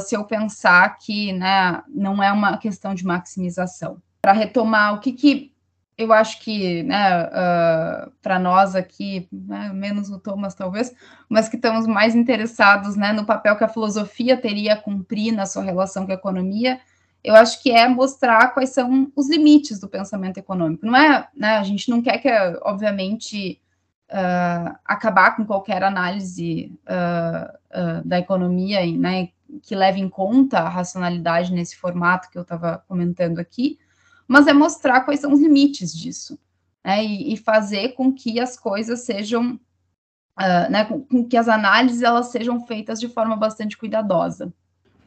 se eu pensar que né, não é uma questão de maximização para retomar o que, que eu acho que, né, uh, para nós aqui, né, menos o Thomas talvez, mas que estamos mais interessados, né, no papel que a filosofia teria a cumprir na sua relação com a economia, eu acho que é mostrar quais são os limites do pensamento econômico. Não é, né, a gente não quer que, obviamente, uh, acabar com qualquer análise uh, da economia, né, que leve em conta a racionalidade nesse formato que eu estava comentando aqui, mas é mostrar quais são os limites disso, né, e, e fazer com que as coisas sejam, uh, né, com, com, que as análises elas sejam feitas de forma bastante cuidadosa.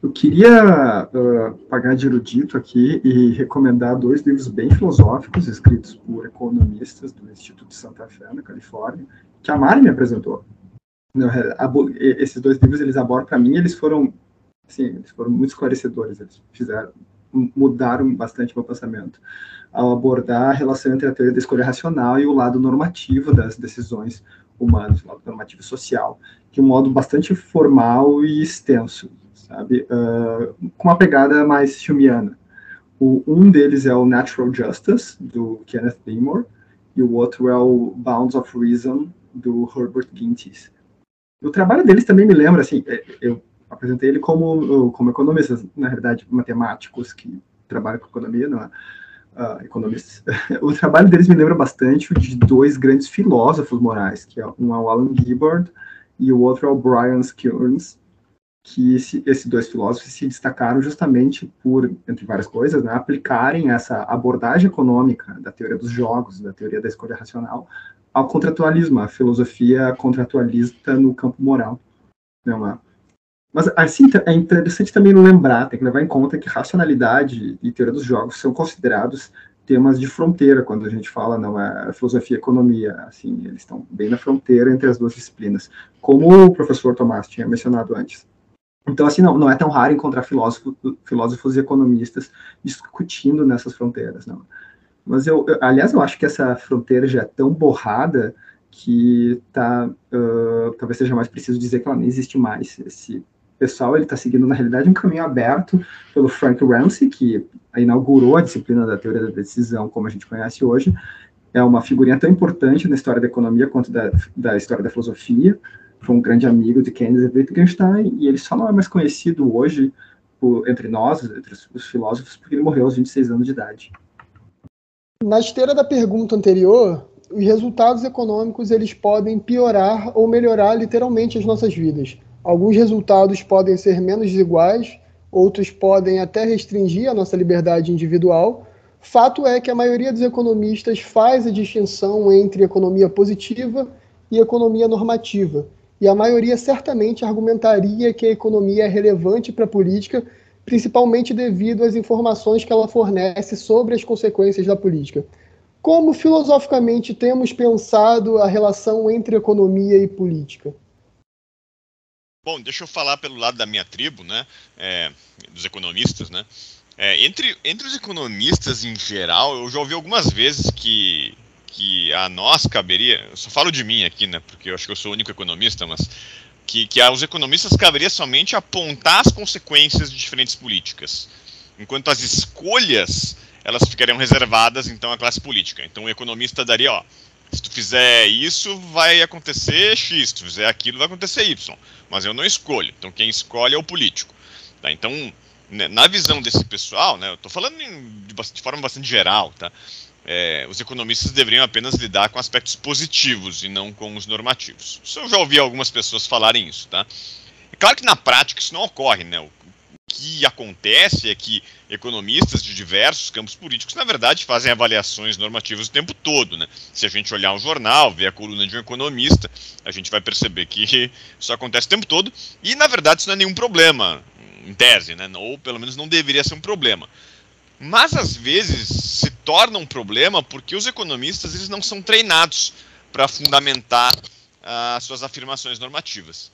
Eu queria uh, pagar de erudito aqui e recomendar dois livros bem filosóficos, escritos por economistas do Instituto de Santa Fé, na Califórnia, que a Mari me apresentou. Esses dois livros, eles abordam, para mim, eles foram, assim, eles foram muito esclarecedores, eles fizeram, mudaram bastante meu pensamento ao abordar a relação entre a teoria da escolha racional e o lado normativo das decisões humanas, o lado normativo social, de um modo bastante formal e extenso sabe? Uh, com uma pegada mais chumiana. O, um deles é o Natural Justice, do Kenneth Beamore, e o outro é o Bounds of Reason, do Herbert Gintis. O trabalho deles também me lembra, assim, é, eu apresentei ele como, como economistas, na verdade, matemáticos que trabalham com economia, não é? Uh, economistas. o trabalho deles me lembra bastante o de dois grandes filósofos morais, que é um é o Alan Gibbard e o outro é o Brian Kearns, que esse, esses dois filósofos se destacaram justamente por, entre várias coisas, né, aplicarem essa abordagem econômica da teoria dos jogos, da teoria da escolha racional, ao contratualismo, a filosofia contratualista no campo moral. Né, mas, assim, é interessante também lembrar, tem que levar em conta que racionalidade e teoria dos jogos são considerados temas de fronteira quando a gente fala não é filosofia e economia assim eles estão bem na fronteira entre as duas disciplinas como o professor Tomás tinha mencionado antes então, assim, não, não é tão raro encontrar filósofos e economistas discutindo nessas fronteiras, não. Mas, eu, eu, aliás, eu acho que essa fronteira já é tão borrada que tá, uh, talvez seja mais preciso dizer que ela nem existe mais. Esse pessoal, ele está seguindo, na realidade, um caminho aberto pelo Frank Ramsey, que inaugurou a disciplina da teoria da decisão, como a gente conhece hoje. É uma figurinha tão importante na história da economia quanto da, da história da filosofia foi um grande amigo de Keynes Wittgenstein, e ele só não é mais conhecido hoje por, entre nós, entre os filósofos, porque ele morreu aos 26 anos de idade. Na esteira da pergunta anterior, os resultados econômicos eles podem piorar ou melhorar literalmente as nossas vidas. Alguns resultados podem ser menos desiguais, outros podem até restringir a nossa liberdade individual. Fato é que a maioria dos economistas faz a distinção entre economia positiva e economia normativa e a maioria certamente argumentaria que a economia é relevante para a política, principalmente devido às informações que ela fornece sobre as consequências da política. Como filosoficamente temos pensado a relação entre economia e política? Bom, deixa eu falar pelo lado da minha tribo, né, é, dos economistas, né. É, entre, entre os economistas em geral, eu já ouvi algumas vezes que que a nós caberia, eu só falo de mim aqui, né, porque eu acho que eu sou o único economista, mas que, que aos economistas caberia somente apontar as consequências de diferentes políticas, enquanto as escolhas elas ficariam reservadas então à classe política. Então o economista daria, ó, se tu fizer isso vai acontecer X, se tu fizer aquilo vai acontecer Y, mas eu não escolho. Então quem escolhe é o político. Tá? Então né, na visão desse pessoal, né, eu estou falando de, de forma bastante geral, tá? é, os economistas deveriam apenas lidar com aspectos positivos e não com os normativos. Isso eu já ouvi algumas pessoas falarem isso, tá? É claro que na prática isso não ocorre, né? O, que acontece é que economistas de diversos campos políticos, na verdade, fazem avaliações normativas o tempo todo, né? Se a gente olhar um jornal, ver a coluna de um economista, a gente vai perceber que isso acontece o tempo todo e, na verdade, isso não é nenhum problema, em tese, né? Ou pelo menos não deveria ser um problema. Mas às vezes se torna um problema porque os economistas eles não são treinados para fundamentar as uh, suas afirmações normativas.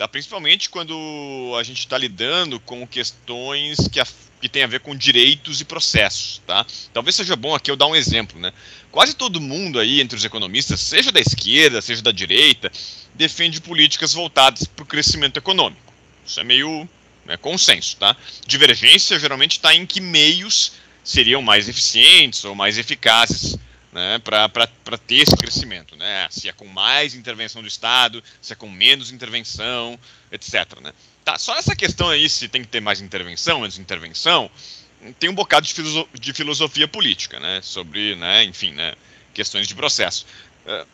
Tá? Principalmente quando a gente está lidando com questões que, a, que têm a ver com direitos e processos. Tá? Talvez seja bom aqui eu dar um exemplo. Né? Quase todo mundo aí entre os economistas, seja da esquerda, seja da direita, defende políticas voltadas para o crescimento econômico. Isso é meio né, consenso, tá? Divergência geralmente está em que meios seriam mais eficientes ou mais eficazes né, para ter esse crescimento, né? Se é com mais intervenção do Estado, se é com menos intervenção, etc. Né? Tá, só essa questão aí, se tem que ter mais intervenção, menos intervenção, tem um bocado de, filoso de filosofia política, né? Sobre, né, enfim, né, questões de processo. Uh,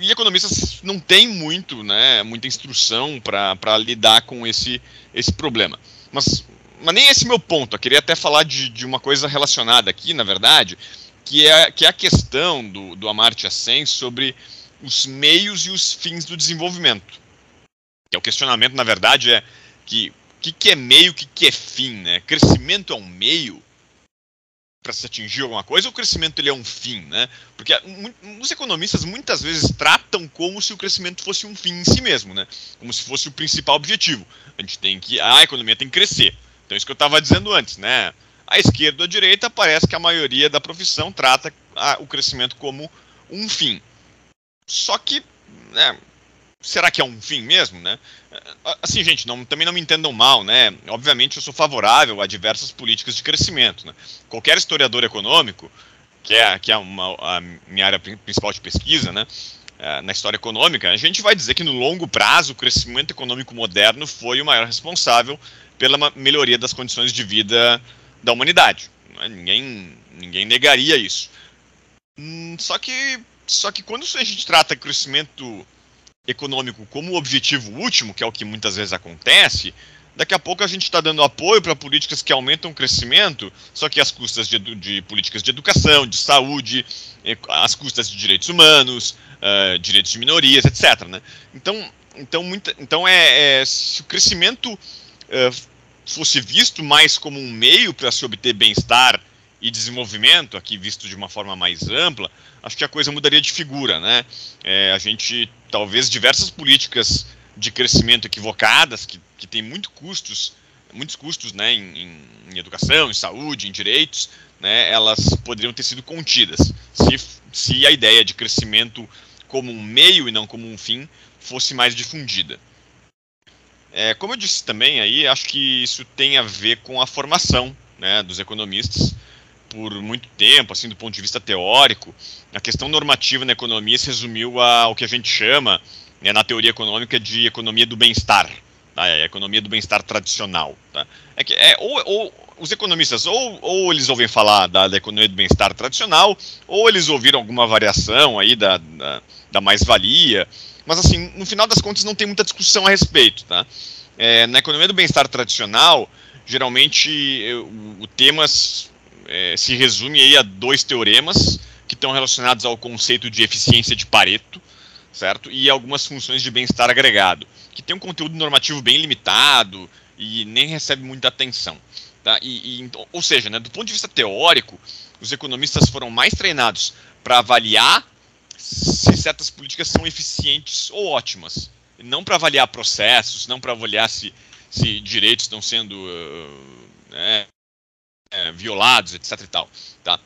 e economistas não têm muito, né, muita instrução para lidar com esse, esse problema. Mas, mas nem esse é meu ponto. Eu queria até falar de, de uma coisa relacionada aqui, na verdade, que é, que é a questão do, do Amartya Sen sobre os meios e os fins do desenvolvimento. Que é o questionamento, na verdade, é que que, que é meio, o que, que é fim, né? Crescimento é um meio para se atingir alguma coisa, ou o crescimento ele é um fim, né? Porque os economistas muitas vezes tratam como se o crescimento fosse um fim em si mesmo, né? Como se fosse o principal objetivo. A gente tem que a economia tem que crescer. Então isso que eu estava dizendo antes, né? A esquerda ou a direita parece que a maioria da profissão trata a, o crescimento como um fim. Só que, né, será que é um fim mesmo, né? Assim, gente, não, também não me entendam mal, né? Obviamente eu sou favorável a diversas políticas de crescimento. Né? Qualquer historiador econômico, que é, que é uma, a minha área principal de pesquisa, né? É, na história econômica, a gente vai dizer que no longo prazo o crescimento econômico moderno foi o maior responsável pela melhoria das condições de vida da humanidade. Né? Ninguém, ninguém negaria isso. Hum, só que só que quando a gente trata crescimento econômico como objetivo último, que é o que muitas vezes acontece, daqui a pouco a gente está dando apoio para políticas que aumentam o crescimento, só que às custas de, de, políticas de educação, de saúde, às custas de direitos humanos, uh, direitos de minorias, etc. Né? Então, então, muita, então é, é, se o crescimento uh, fosse visto mais como um meio para se obter bem-estar e desenvolvimento, aqui visto de uma forma mais ampla, acho que a coisa mudaria de figura, né? É, a gente, talvez, diversas políticas de crescimento equivocadas, que, que têm muito custos, muitos custos, né, em, em, educação, em saúde, em direitos, né, elas poderiam ter sido contidas, se, se a ideia de crescimento como um meio e não como um fim fosse mais difundida. É, como eu disse também aí, acho que isso tem a ver com a formação né, dos economistas por muito tempo, assim, do ponto de vista teórico, a questão normativa na economia se resumiu ao que a gente chama, né, na teoria econômica, de economia do bem-estar, tá? é a economia do bem-estar tradicional. Tá? É que, é, ou, ou, os economistas, ou, ou eles ouvem falar da, da economia do bem-estar tradicional, ou eles ouviram alguma variação aí da, da, da mais-valia, mas assim, no final das contas não tem muita discussão a respeito. Tá? É, na economia do bem-estar tradicional, geralmente o, o temas é, se resume aí a dois teoremas que estão relacionados ao conceito de eficiência de Pareto, certo? E algumas funções de bem-estar agregado, que tem um conteúdo normativo bem limitado e nem recebe muita atenção. Tá? E, e, então, ou seja, né, do ponto de vista teórico, os economistas foram mais treinados para avaliar se certas políticas são eficientes ou ótimas, não para avaliar processos, não para avaliar se, se direitos estão sendo uh, é, violados, etc e tal, tá?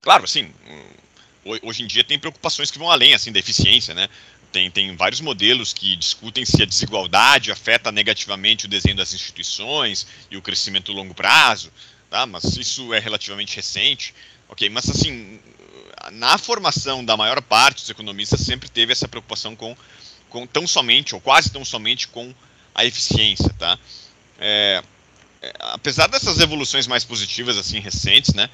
Claro, assim, hoje em dia tem preocupações que vão além, assim, da eficiência, né? Tem, tem vários modelos que discutem se a desigualdade afeta negativamente o desenho das instituições e o crescimento a longo prazo, tá? Mas isso é relativamente recente, ok? Mas, assim, na formação da maior parte dos economistas sempre teve essa preocupação com, com tão somente, ou quase tão somente, com a eficiência, tá? É, é, apesar dessas evoluções mais positivas, assim, recentes, né,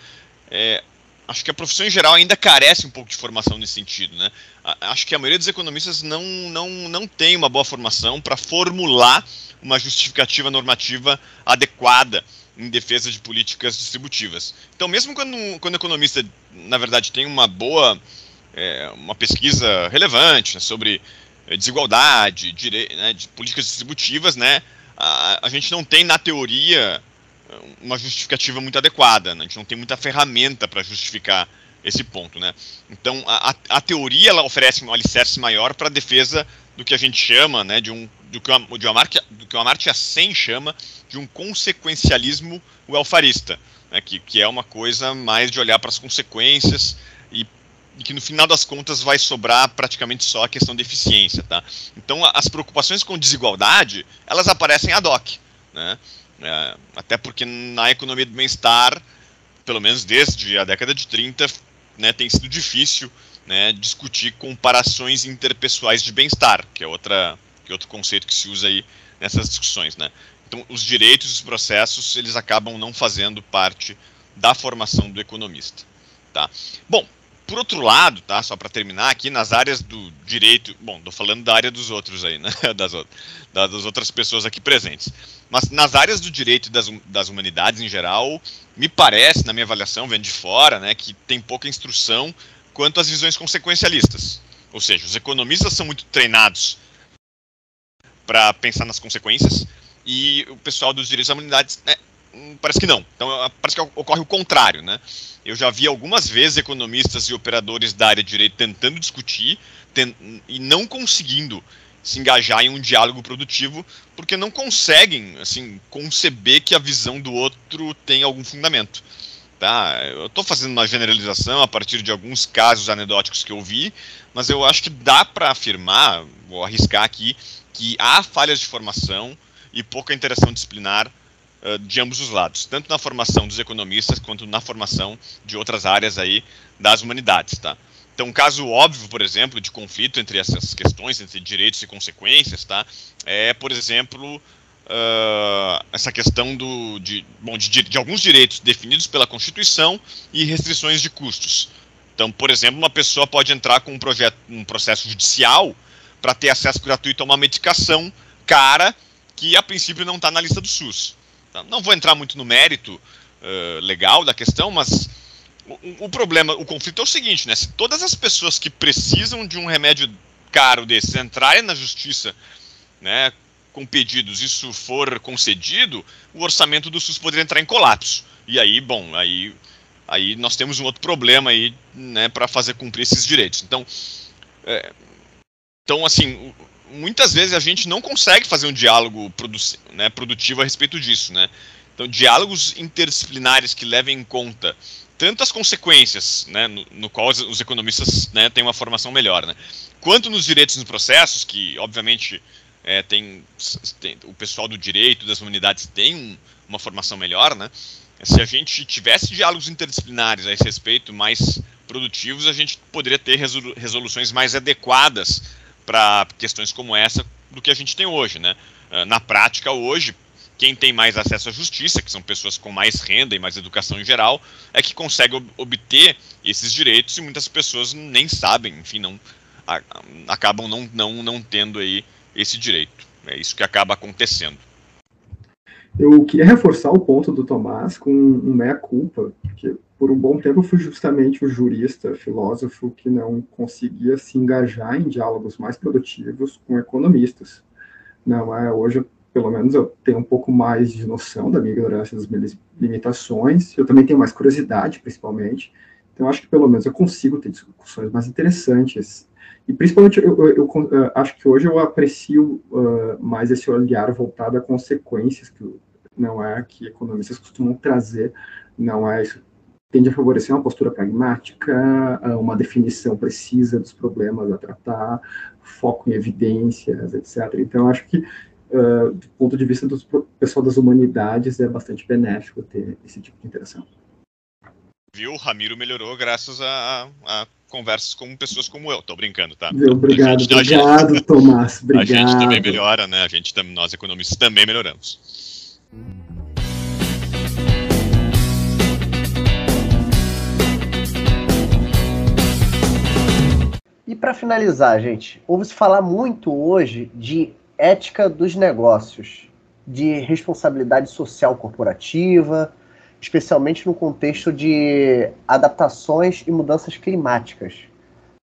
é, acho que a profissão em geral ainda carece um pouco de formação nesse sentido, né? Acho que a maioria dos economistas não, não, não tem uma boa formação para formular uma justificativa normativa adequada em defesa de políticas distributivas. Então, mesmo quando, quando o economista, na verdade, tem uma boa, é, uma pesquisa relevante né, sobre desigualdade, dire, né, de políticas distributivas, né, a, a gente não tem, na teoria, uma justificativa muito adequada. Né? A gente não tem muita ferramenta para justificar esse ponto. Né? Então, a, a teoria ela oferece um alicerce maior para a defesa do que a gente chama, né, de um, do que o, de Amartya, do que o Amartya Sen chama de um consequencialismo welfarista, né, que, que é uma coisa mais de olhar para as consequências e e que no final das contas vai sobrar praticamente só a questão de eficiência, tá? Então as preocupações com desigualdade elas aparecem ad hoc, né? É, até porque na economia do bem-estar, pelo menos desde a década de 30, né, tem sido difícil né, discutir comparações interpessoais de bem-estar, que é outra é outro conceito que se usa aí nessas discussões, né? Então os direitos e os processos eles acabam não fazendo parte da formação do economista, tá? Bom, por outro lado, tá, só para terminar aqui, nas áreas do direito, bom, estou falando da área dos outros aí, né, das, das outras pessoas aqui presentes, mas nas áreas do direito e das, das humanidades em geral, me parece, na minha avaliação, vendo de fora, né, que tem pouca instrução quanto às visões consequencialistas. Ou seja, os economistas são muito treinados para pensar nas consequências, e o pessoal dos direitos das humanidades né, parece que não. Então parece que ocorre o contrário, né? Eu já vi algumas vezes economistas e operadores da área de direito tentando discutir e não conseguindo se engajar em um diálogo produtivo, porque não conseguem assim conceber que a visão do outro tem algum fundamento. Tá? Eu estou fazendo uma generalização a partir de alguns casos anedóticos que eu vi, mas eu acho que dá para afirmar, vou arriscar aqui, que há falhas de formação e pouca interação disciplinar uh, de ambos os lados, tanto na formação dos economistas quanto na formação de outras áreas aí das humanidades, tá? Então, um caso óbvio, por exemplo, de conflito entre essas questões, entre direitos e consequências, tá? É, por exemplo, uh, essa questão do, de, bom, de, de, alguns direitos definidos pela Constituição e restrições de custos. Então, por exemplo, uma pessoa pode entrar com um, projeto, um processo judicial para ter acesso gratuito a uma medicação cara que, a princípio, não está na lista do SUS. Tá? Não vou entrar muito no mérito uh, legal da questão, mas o, o, problema, o conflito é o seguinte, né? Se todas as pessoas que precisam de um remédio caro desses entrarem na justiça, né, com pedidos, isso for concedido, o orçamento do SUS poderia entrar em colapso. E aí, bom, aí, aí nós temos um outro problema aí, né, para fazer cumprir esses direitos. Então, é, então assim, muitas vezes a gente não consegue fazer um diálogo produ né, produtivo a respeito disso, né? Então, diálogos interdisciplinares que levem em conta tanto as consequências, né, no, no qual os, os economistas né, têm uma formação melhor, né, quanto nos direitos nos processos, que obviamente é, tem, tem, o pessoal do direito, das humanidades tem um, uma formação melhor, né, se a gente tivesse diálogos interdisciplinares a esse respeito mais produtivos, a gente poderia ter resoluções mais adequadas para questões como essa do que a gente tem hoje, né? Ah, na prática, hoje, quem tem mais acesso à justiça, que são pessoas com mais renda e mais educação em geral, é que consegue ob obter esses direitos e muitas pessoas nem sabem, enfim, não acabam não, não, não tendo aí esse direito. É isso que acaba acontecendo. Eu queria reforçar o ponto do Tomás com um meia-culpa, que por um bom tempo eu fui justamente o jurista, filósofo, que não conseguia se engajar em diálogos mais produtivos com economistas. Não é, hoje pelo menos eu tenho um pouco mais de noção da minha ignorância, das minhas limitações, eu também tenho mais curiosidade, principalmente, então acho que pelo menos eu consigo ter discussões mais interessantes, e principalmente eu, eu, eu, acho que hoje eu aprecio uh, mais esse olhar voltado a consequências, que não é que economistas costumam trazer, não é isso, tende a favorecer uma postura pragmática, uma definição precisa dos problemas a tratar, foco em evidências, etc. Então, acho que uh, do ponto de vista do pessoal das humanidades, é bastante benéfico ter esse tipo de interação. Viu? O Ramiro melhorou graças a, a conversas com pessoas como eu. Tô brincando, tá? obrigado, gente, obrigado, gente, Tomás. Obrigado. A gente também melhora, né? A gente, nós economistas também melhoramos. E para finalizar, gente, ouve-se falar muito hoje de ética dos negócios, de responsabilidade social corporativa, especialmente no contexto de adaptações e mudanças climáticas.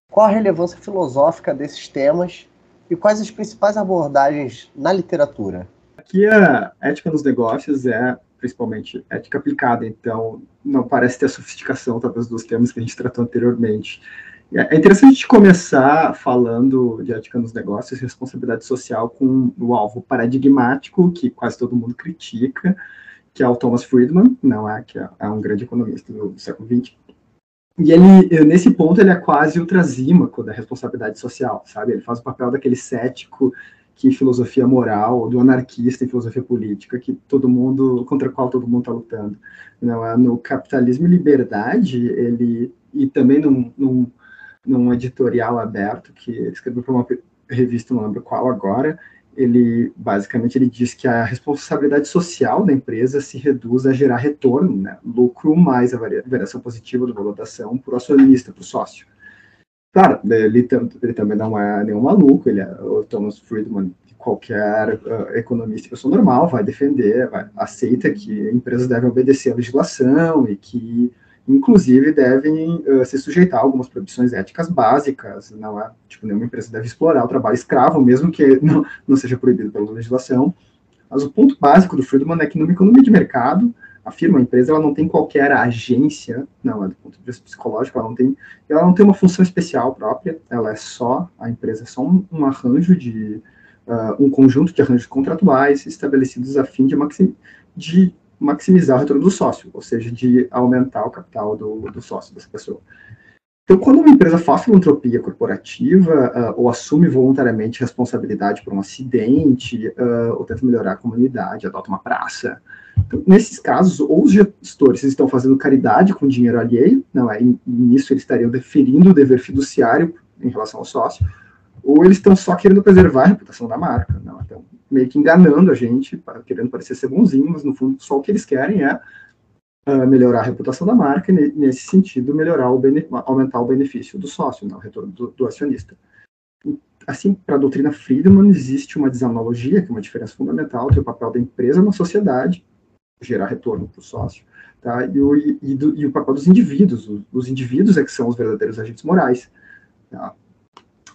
Qual a relevância filosófica desses temas e quais as principais abordagens na literatura? Aqui a ética dos negócios é principalmente ética aplicada, então não parece ter a sofisticação, talvez, dos temas que a gente tratou anteriormente. É interessante começar falando de ética nos negócios e responsabilidade social com o alvo paradigmático, que quase todo mundo critica, que é o Thomas Friedman, não é, que é, é um grande economista do, século XX. E ele, nesse ponto, ele é quase o trasímaco da responsabilidade social, sabe? Ele faz o papel daquele cético que filosofia moral, do anarquista em filosofia política, que todo mundo, contra o qual todo mundo está lutando. Não é? No Capitalismo e Liberdade, ele, e também num, num num editorial aberto que ele escreveu para uma revista, não lembro qual agora, ele basicamente ele diz que a responsabilidade social da empresa se reduz a gerar retorno, né, lucro mais a variação positiva do valor da ação para o acionista, para o sócio. Claro, ele, ele, também não é nenhum maluco, ele é o Thomas Friedman, qualquer uh, economista pessoa normal vai defender, vai, aceita que empresas devem obedecer à legislação e que inclusive devem uh, se sujeitar a algumas proibições éticas básicas, não é, tipo, nenhuma empresa deve explorar o trabalho escravo, mesmo que não, não seja proibido pela legislação, Mas o ponto básico do Friedman é que numa economia de mercado, a firma, a empresa, ela não tem qualquer agência, não, é? Do ponto de vista psicológico, ela não tem, ela não tem uma função especial própria, ela é só, a empresa é só um, um arranjo de, uh, um conjunto de arranjos contratuais estabelecidos a fim de, maxim, de maximizar o retorno do sócio, ou seja, de aumentar o capital do, do sócio dessa pessoa. Então, quando uma empresa faz filantropia corporativa uh, ou assume voluntariamente responsabilidade por um acidente, uh, ou tenta melhorar a comunidade, adota uma praça, então, nesses casos, ou os gestores estão fazendo caridade com dinheiro alheio, não é? E, nisso eles estariam deferindo o dever fiduciário em relação ao sócio, ou eles estão só querendo preservar a reputação da marca, não? Então, meio que enganando a gente, querendo parecer ser bonzinho, mas no fundo só o que eles querem é uh, melhorar a reputação da marca e nesse sentido melhorar o aumentar o benefício do sócio, não, o retorno do, do acionista. Assim, para a doutrina Friedman existe uma desanalogia, que é uma diferença fundamental entre o papel da empresa na sociedade gerar retorno para o sócio, tá? E o, e o papel dos indivíduos, os, os, indivíduos é que são os verdadeiros agentes morais, tá?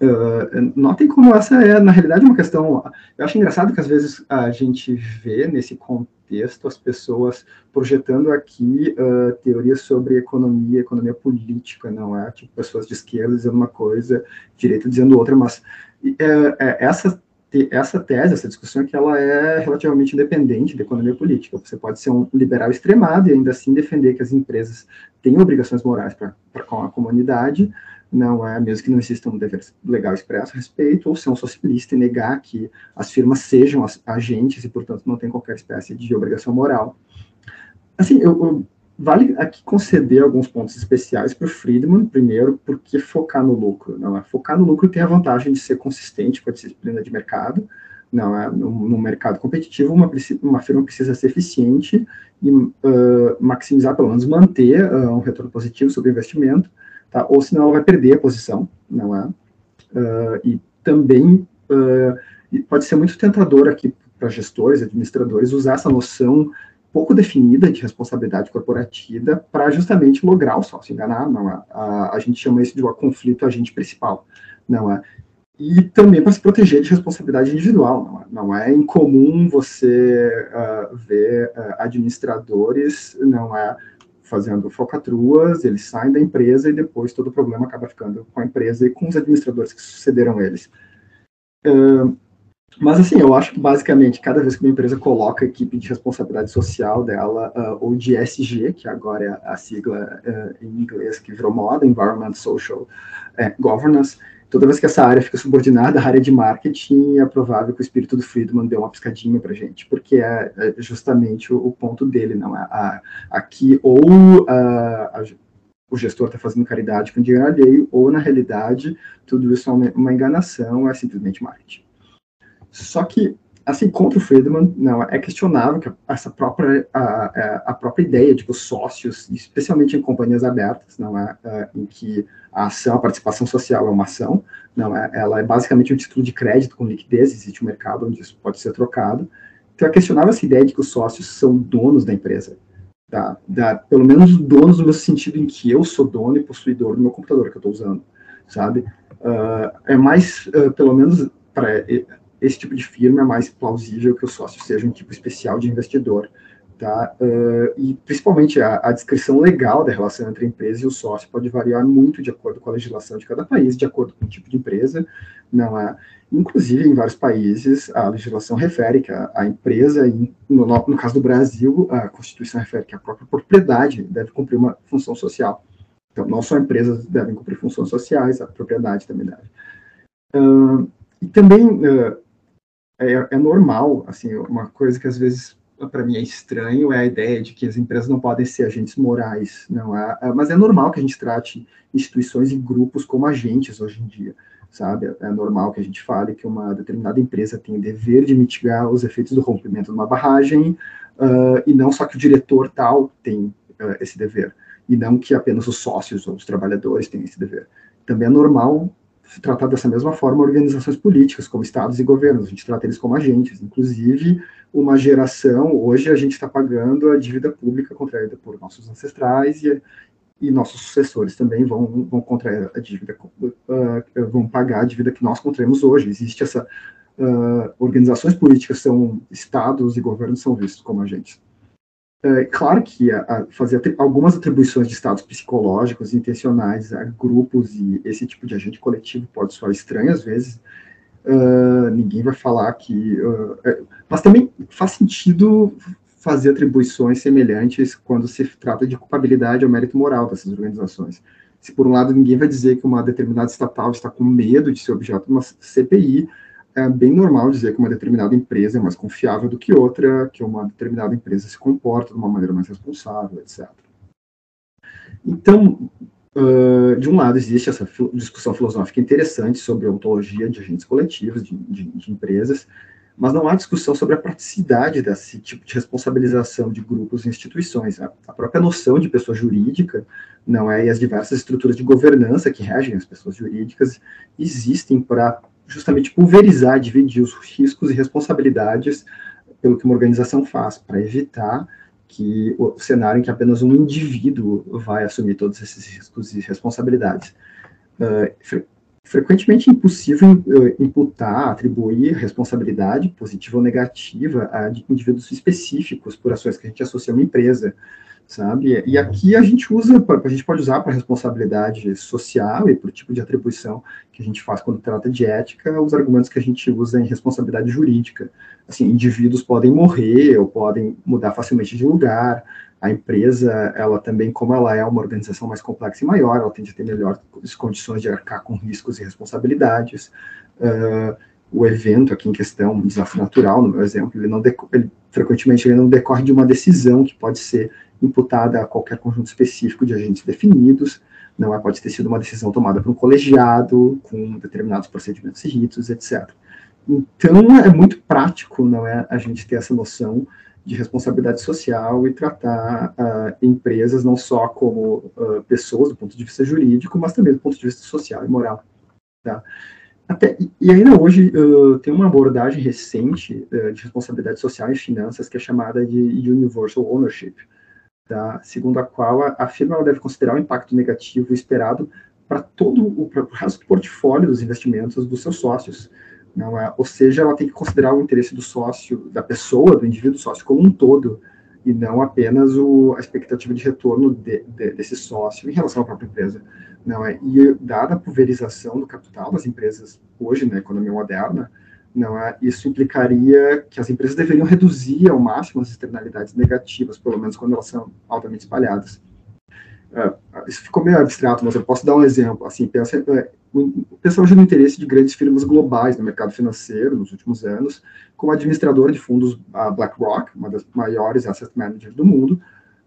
Uh, notem como essa é, na realidade, uma questão. Eu acho engraçado que às vezes a gente vê nesse contexto as pessoas projetando aqui uh, teorias sobre economia, economia política, não é? Tipo, pessoas de esquerda dizendo uma coisa, direita dizendo outra, mas é, é, essa essa tese, essa discussão, é que ela é relativamente independente da economia política. Você pode ser um liberal extremado e ainda assim defender que as empresas têm obrigações morais para com a comunidade, não é, mesmo que não exista um dever legal expresso a respeito, ou ser um socialista e negar que as firmas sejam agentes e, portanto, não tem qualquer espécie de obrigação moral. Assim, eu, eu Vale aqui conceder alguns pontos especiais para o Friedman, primeiro, porque focar no lucro. Não é? Focar no lucro tem a vantagem de ser consistente com a disciplina de mercado. Não é? no, no mercado competitivo, uma, uma firma precisa ser eficiente e uh, maximizar, pelo menos manter uh, um retorno positivo sobre o investimento, tá? ou senão ela vai perder a posição. Não é? Uh, e também pode ser muito tentador aqui para gestores, administradores, usar essa noção pouco definida de responsabilidade corporativa para justamente lograr o sócio enganar, não é? A, a gente chama isso de um conflito agente principal, não é? E também para se proteger de responsabilidade individual, não é, não é incomum você uh, ver uh, administradores, não é, fazendo focatruas, eles saem da empresa e depois todo o problema acaba ficando com a empresa e com os administradores que sucederam eles. Uh, mas, assim, eu acho que basicamente, cada vez que uma empresa coloca a equipe de responsabilidade social dela, uh, ou de SG, que agora é a sigla uh, em inglês que virou moda, Environment Social uh, Governance, toda vez que essa área fica subordinada à área de marketing, é provável que o espírito do Friedman dê uma piscadinha para gente, porque é, é justamente o, o, ponto dele, não é? A, aqui, ou a, o gestor está fazendo caridade com dinheiro alheio, ou, na realidade, tudo isso é uma, uma enganação, é simplesmente marketing. Só que, assim, contra o Friedman, não, é questionável que essa própria, a, é, a própria ideia de que os sócios, especialmente em companhias abertas, não é, é, em que a ação, a participação social é uma ação, não é, ela é basicamente um título de crédito com liquidez, existe um mercado onde isso pode ser trocado. Então é questionável essa ideia de que os sócios são donos da empresa. Tá? Da, pelo menos donos no sentido em que eu sou dono e possuidor do meu computador que eu estou usando, sabe? Uh, é mais, uh, pelo menos, para esse tipo de firma é mais plausível que o sócio seja um tipo especial de investidor. Tá? Uh, e principalmente a, a, descrição legal da relação entre a empresa e o sócio pode variar muito de acordo com a legislação de cada país, de acordo com o tipo de empresa. Não é, inclusive, em vários países, a legislação refere que a, a empresa, no, no, caso do Brasil, a Constituição refere que a própria propriedade deve cumprir uma função social. Então, não só empresas devem cumprir funções sociais, a propriedade também deve. Uh, e também uh, é, é normal, assim, uma coisa que às vezes para mim é estranho é a ideia de que as empresas não podem ser agentes morais, não é? é? Mas é normal que a gente trate instituições e grupos como agentes hoje em dia, sabe? É normal que a gente fale que uma determinada empresa tem o dever de mitigar os efeitos do rompimento de uma barragem uh, e não só que o diretor tal tem uh, esse dever e não que apenas os sócios ou os trabalhadores têm esse dever. Também é normal se tratar dessa mesma forma organizações políticas, como estados e governos. A gente trata eles como agentes. Inclusive, uma geração, hoje a gente está pagando a dívida pública contraída por nossos ancestrais e, e nossos sucessores também vão, vão contrair a dívida, uh, vão pagar a dívida que nós contraímos hoje. Existe essa uh, organizações políticas são estados e governos são vistos como agentes. É claro que a, a fazer algumas atribuições de estados psicológicos intencionais a grupos e esse tipo de agente coletivo pode soar estranho às vezes. Uh, ninguém vai falar que. Uh, é, mas também faz sentido fazer atribuições semelhantes quando se trata de culpabilidade ou mérito moral dessas organizações. Se, por um lado, ninguém vai dizer que uma determinada estatal está com medo de ser objeto de uma CPI, é bem normal dizer que uma determinada empresa é mais confiável do que outra, que uma determinada empresa se comporta de uma maneira mais responsável, etc. Então, uh, de um lado, existe essa discussão filosófica interessante sobre a ontologia de agentes coletivos, de, de, de empresas, mas não há discussão sobre a praticidade desse tipo de responsabilização de grupos e instituições. A, a própria noção de pessoa jurídica não é, e as diversas estruturas de governança que regem as pessoas jurídicas existem para justamente pulverizar, dividir os riscos e responsabilidades pelo que uma organização faz, para evitar que o cenário em que apenas um indivíduo vai assumir todos esses riscos e responsabilidades. Uh, fre frequentemente é impossível uh, imputar, atribuir responsabilidade positiva ou negativa a indivíduos específicos por ações que a gente associa a uma empresa sabe? E aqui a gente usa, a gente pode usar para responsabilidade social e para o tipo de atribuição que a gente faz quando trata de ética, os argumentos que a gente usa em responsabilidade jurídica. Assim, indivíduos podem morrer ou podem mudar facilmente de lugar. A empresa, ela também, como ela é uma organização mais complexa e maior, ela tende a ter melhores condições de arcar com riscos e responsabilidades. Uh, o evento aqui em questão, um desastre natural, no meu exemplo, ele não ele, frequentemente ele não decorre de uma decisão que pode ser imputada a qualquer conjunto específico de agentes definidos, não é, pode ter sido uma decisão tomada por um colegiado, com determinados procedimentos e ritos, etc. Então, é muito prático, não é, a gente ter essa noção de responsabilidade social e tratar uh, empresas não só como uh, pessoas do ponto de vista jurídico, mas também do ponto de vista social e moral. Tá? Até, e ainda hoje uh, tem uma abordagem recente de responsabilidade social e finanças que é chamada de Universal Ownership, tá? segundo a qual a, a firma deve considerar o impacto negativo esperado para todo o, o resto do portfólio dos investimentos dos seus sócios. Não é? Ou seja, ela tem que considerar o interesse do sócio, da pessoa, do indivíduo sócio como um todo, e não apenas o, a expectativa de retorno de, de, desse sócio em relação à própria empresa. Não é? E dada a pulverização do capital das empresas hoje na economia moderna, não é? Isso implicaria que as empresas deveriam reduzir ao máximo as externalidades negativas, pelo menos quando elas são altamente espalhadas. Uh, isso ficou meio abstrato, mas eu posso dar um exemplo. Assim, pensa, uh, pensa hoje no interesse de grandes firmas globais no mercado financeiro nos últimos anos, como administradora de fundos a BlackRock, uma das maiores asset managers do mundo,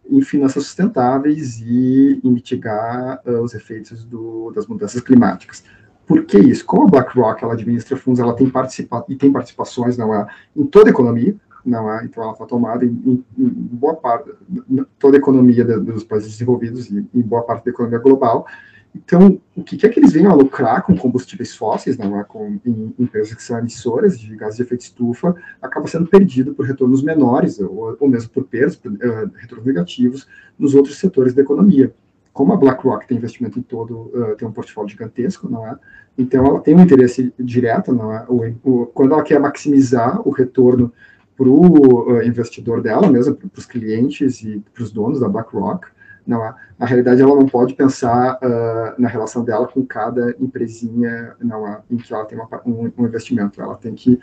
em finanças sustentáveis e em mitigar uh, os efeitos do, das mudanças climáticas. Por que isso? Como a BlackRock ela administra fundos, ela tem participa e tem participações não é, em toda a economia, não é? Então ela está tomada em, em, em, boa parte, toda a economia dos países desenvolvidos e em boa parte da economia global. Então, o que é que eles venham a lucrar com combustíveis fósseis, não é? com em, empresas que são emissoras de gases de efeito estufa, acaba sendo perdido por retornos menores, ou, ou mesmo por perdas, por, uh, retornos negativos, nos outros setores da economia como a BlackRock tem investimento em todo, uh, tem um portfólio gigantesco, não é? Então ela tem um interesse direto, não é? O, o, quando ela quer maximizar o retorno para o uh, investidor dela, mesmo para os clientes e para os donos da BlackRock, não? Na realidade, ela não pode pensar uh, na relação dela com cada empresinha, não? Em que ela tem uma, um, um investimento. Ela tem que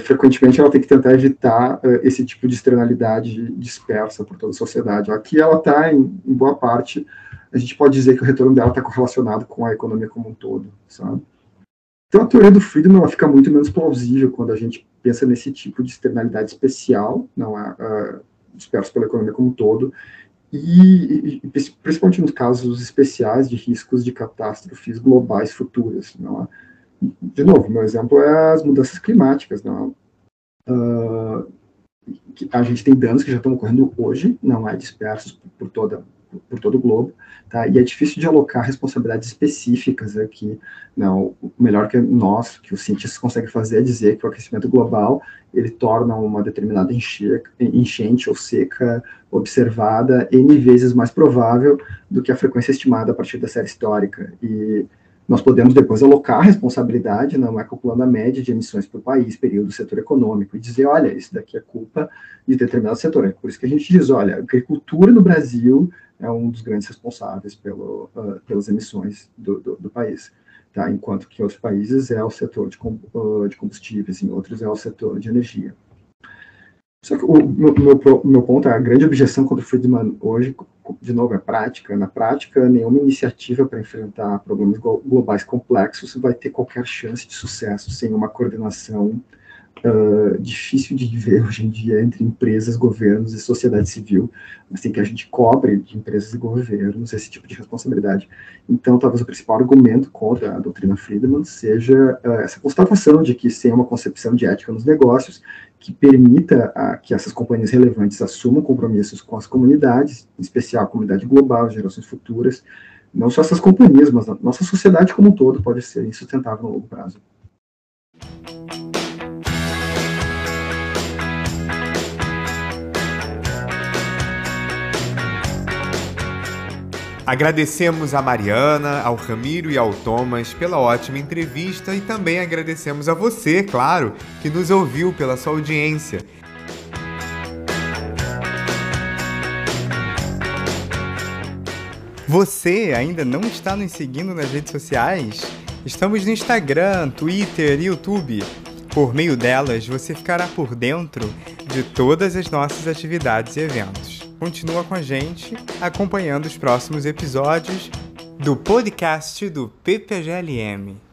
frequentemente ela tem que tentar evitar uh, esse tipo de externalidade dispersa por toda a sociedade. Aqui ela está, em, em, boa parte, a gente pode dizer que o retorno dela está correlacionado com a economia como um todo, sabe? Então a teoria do Friedman ela fica muito menos plausível quando a gente pensa nesse tipo de externalidade especial, não é uh, disperso pela economia como um todo, e, principalmente nos casos especiais de riscos de catástrofes globais futuras, não é? de novo, meu exemplo é as mudanças climáticas. Não? Uh, a gente tem danos que já estão ocorrendo hoje, não é dispersos por, toda, por todo o globo, tá? E é difícil de alocar responsabilidades específicas aqui. Não, o melhor que nós, que os cientistas conseguem fazer é dizer que o aquecimento global ele torna uma determinada enchente ou seca observada n vezes mais provável do que a frequência estimada a partir da série histórica. E nós podemos depois alocar a responsabilidade, calculando a média de emissões por país, período, setor econômico, e dizer, olha, isso daqui é culpa de determinado setor. É por isso que a gente diz, olha, a agricultura no Brasil é um dos grandes responsáveis pelo, uh, pelas emissões do, do, do, país, tá? enquanto que em outros países é o setor de, uh, de combustíveis, em outros é o setor de energia. Só que o meu, meu, meu ponto a grande objeção contra o Friedman hoje, de novo, é prática. Na prática, nenhuma iniciativa para enfrentar problemas globais complexos vai ter qualquer chance de sucesso sem uma coordenação uh, difícil de ver hoje em dia entre empresas, governos e sociedade civil, mas tem que a gente cobre de empresas e governos esse tipo de responsabilidade. Então, talvez o principal argumento contra a doutrina Friedman seja uh, essa constatação de que sem uma concepção de ética nos negócios, que permita a, que essas companhias relevantes assumam compromissos com as comunidades, em especial a comunidade global, gerações futuras, não só essas companhias, mas a nossa sociedade como um todo pode ser insustentável no longo prazo. Agradecemos a Mariana, ao Ramiro e ao Thomas pela ótima entrevista e também agradecemos a você, claro, que nos ouviu pela sua audiência. Você ainda não está nos seguindo nas redes sociais? Estamos no Instagram, Twitter e YouTube. Por meio delas, você ficará por dentro de todas as nossas atividades e eventos. Continua com a gente, acompanhando os próximos episódios do podcast do PPGLM.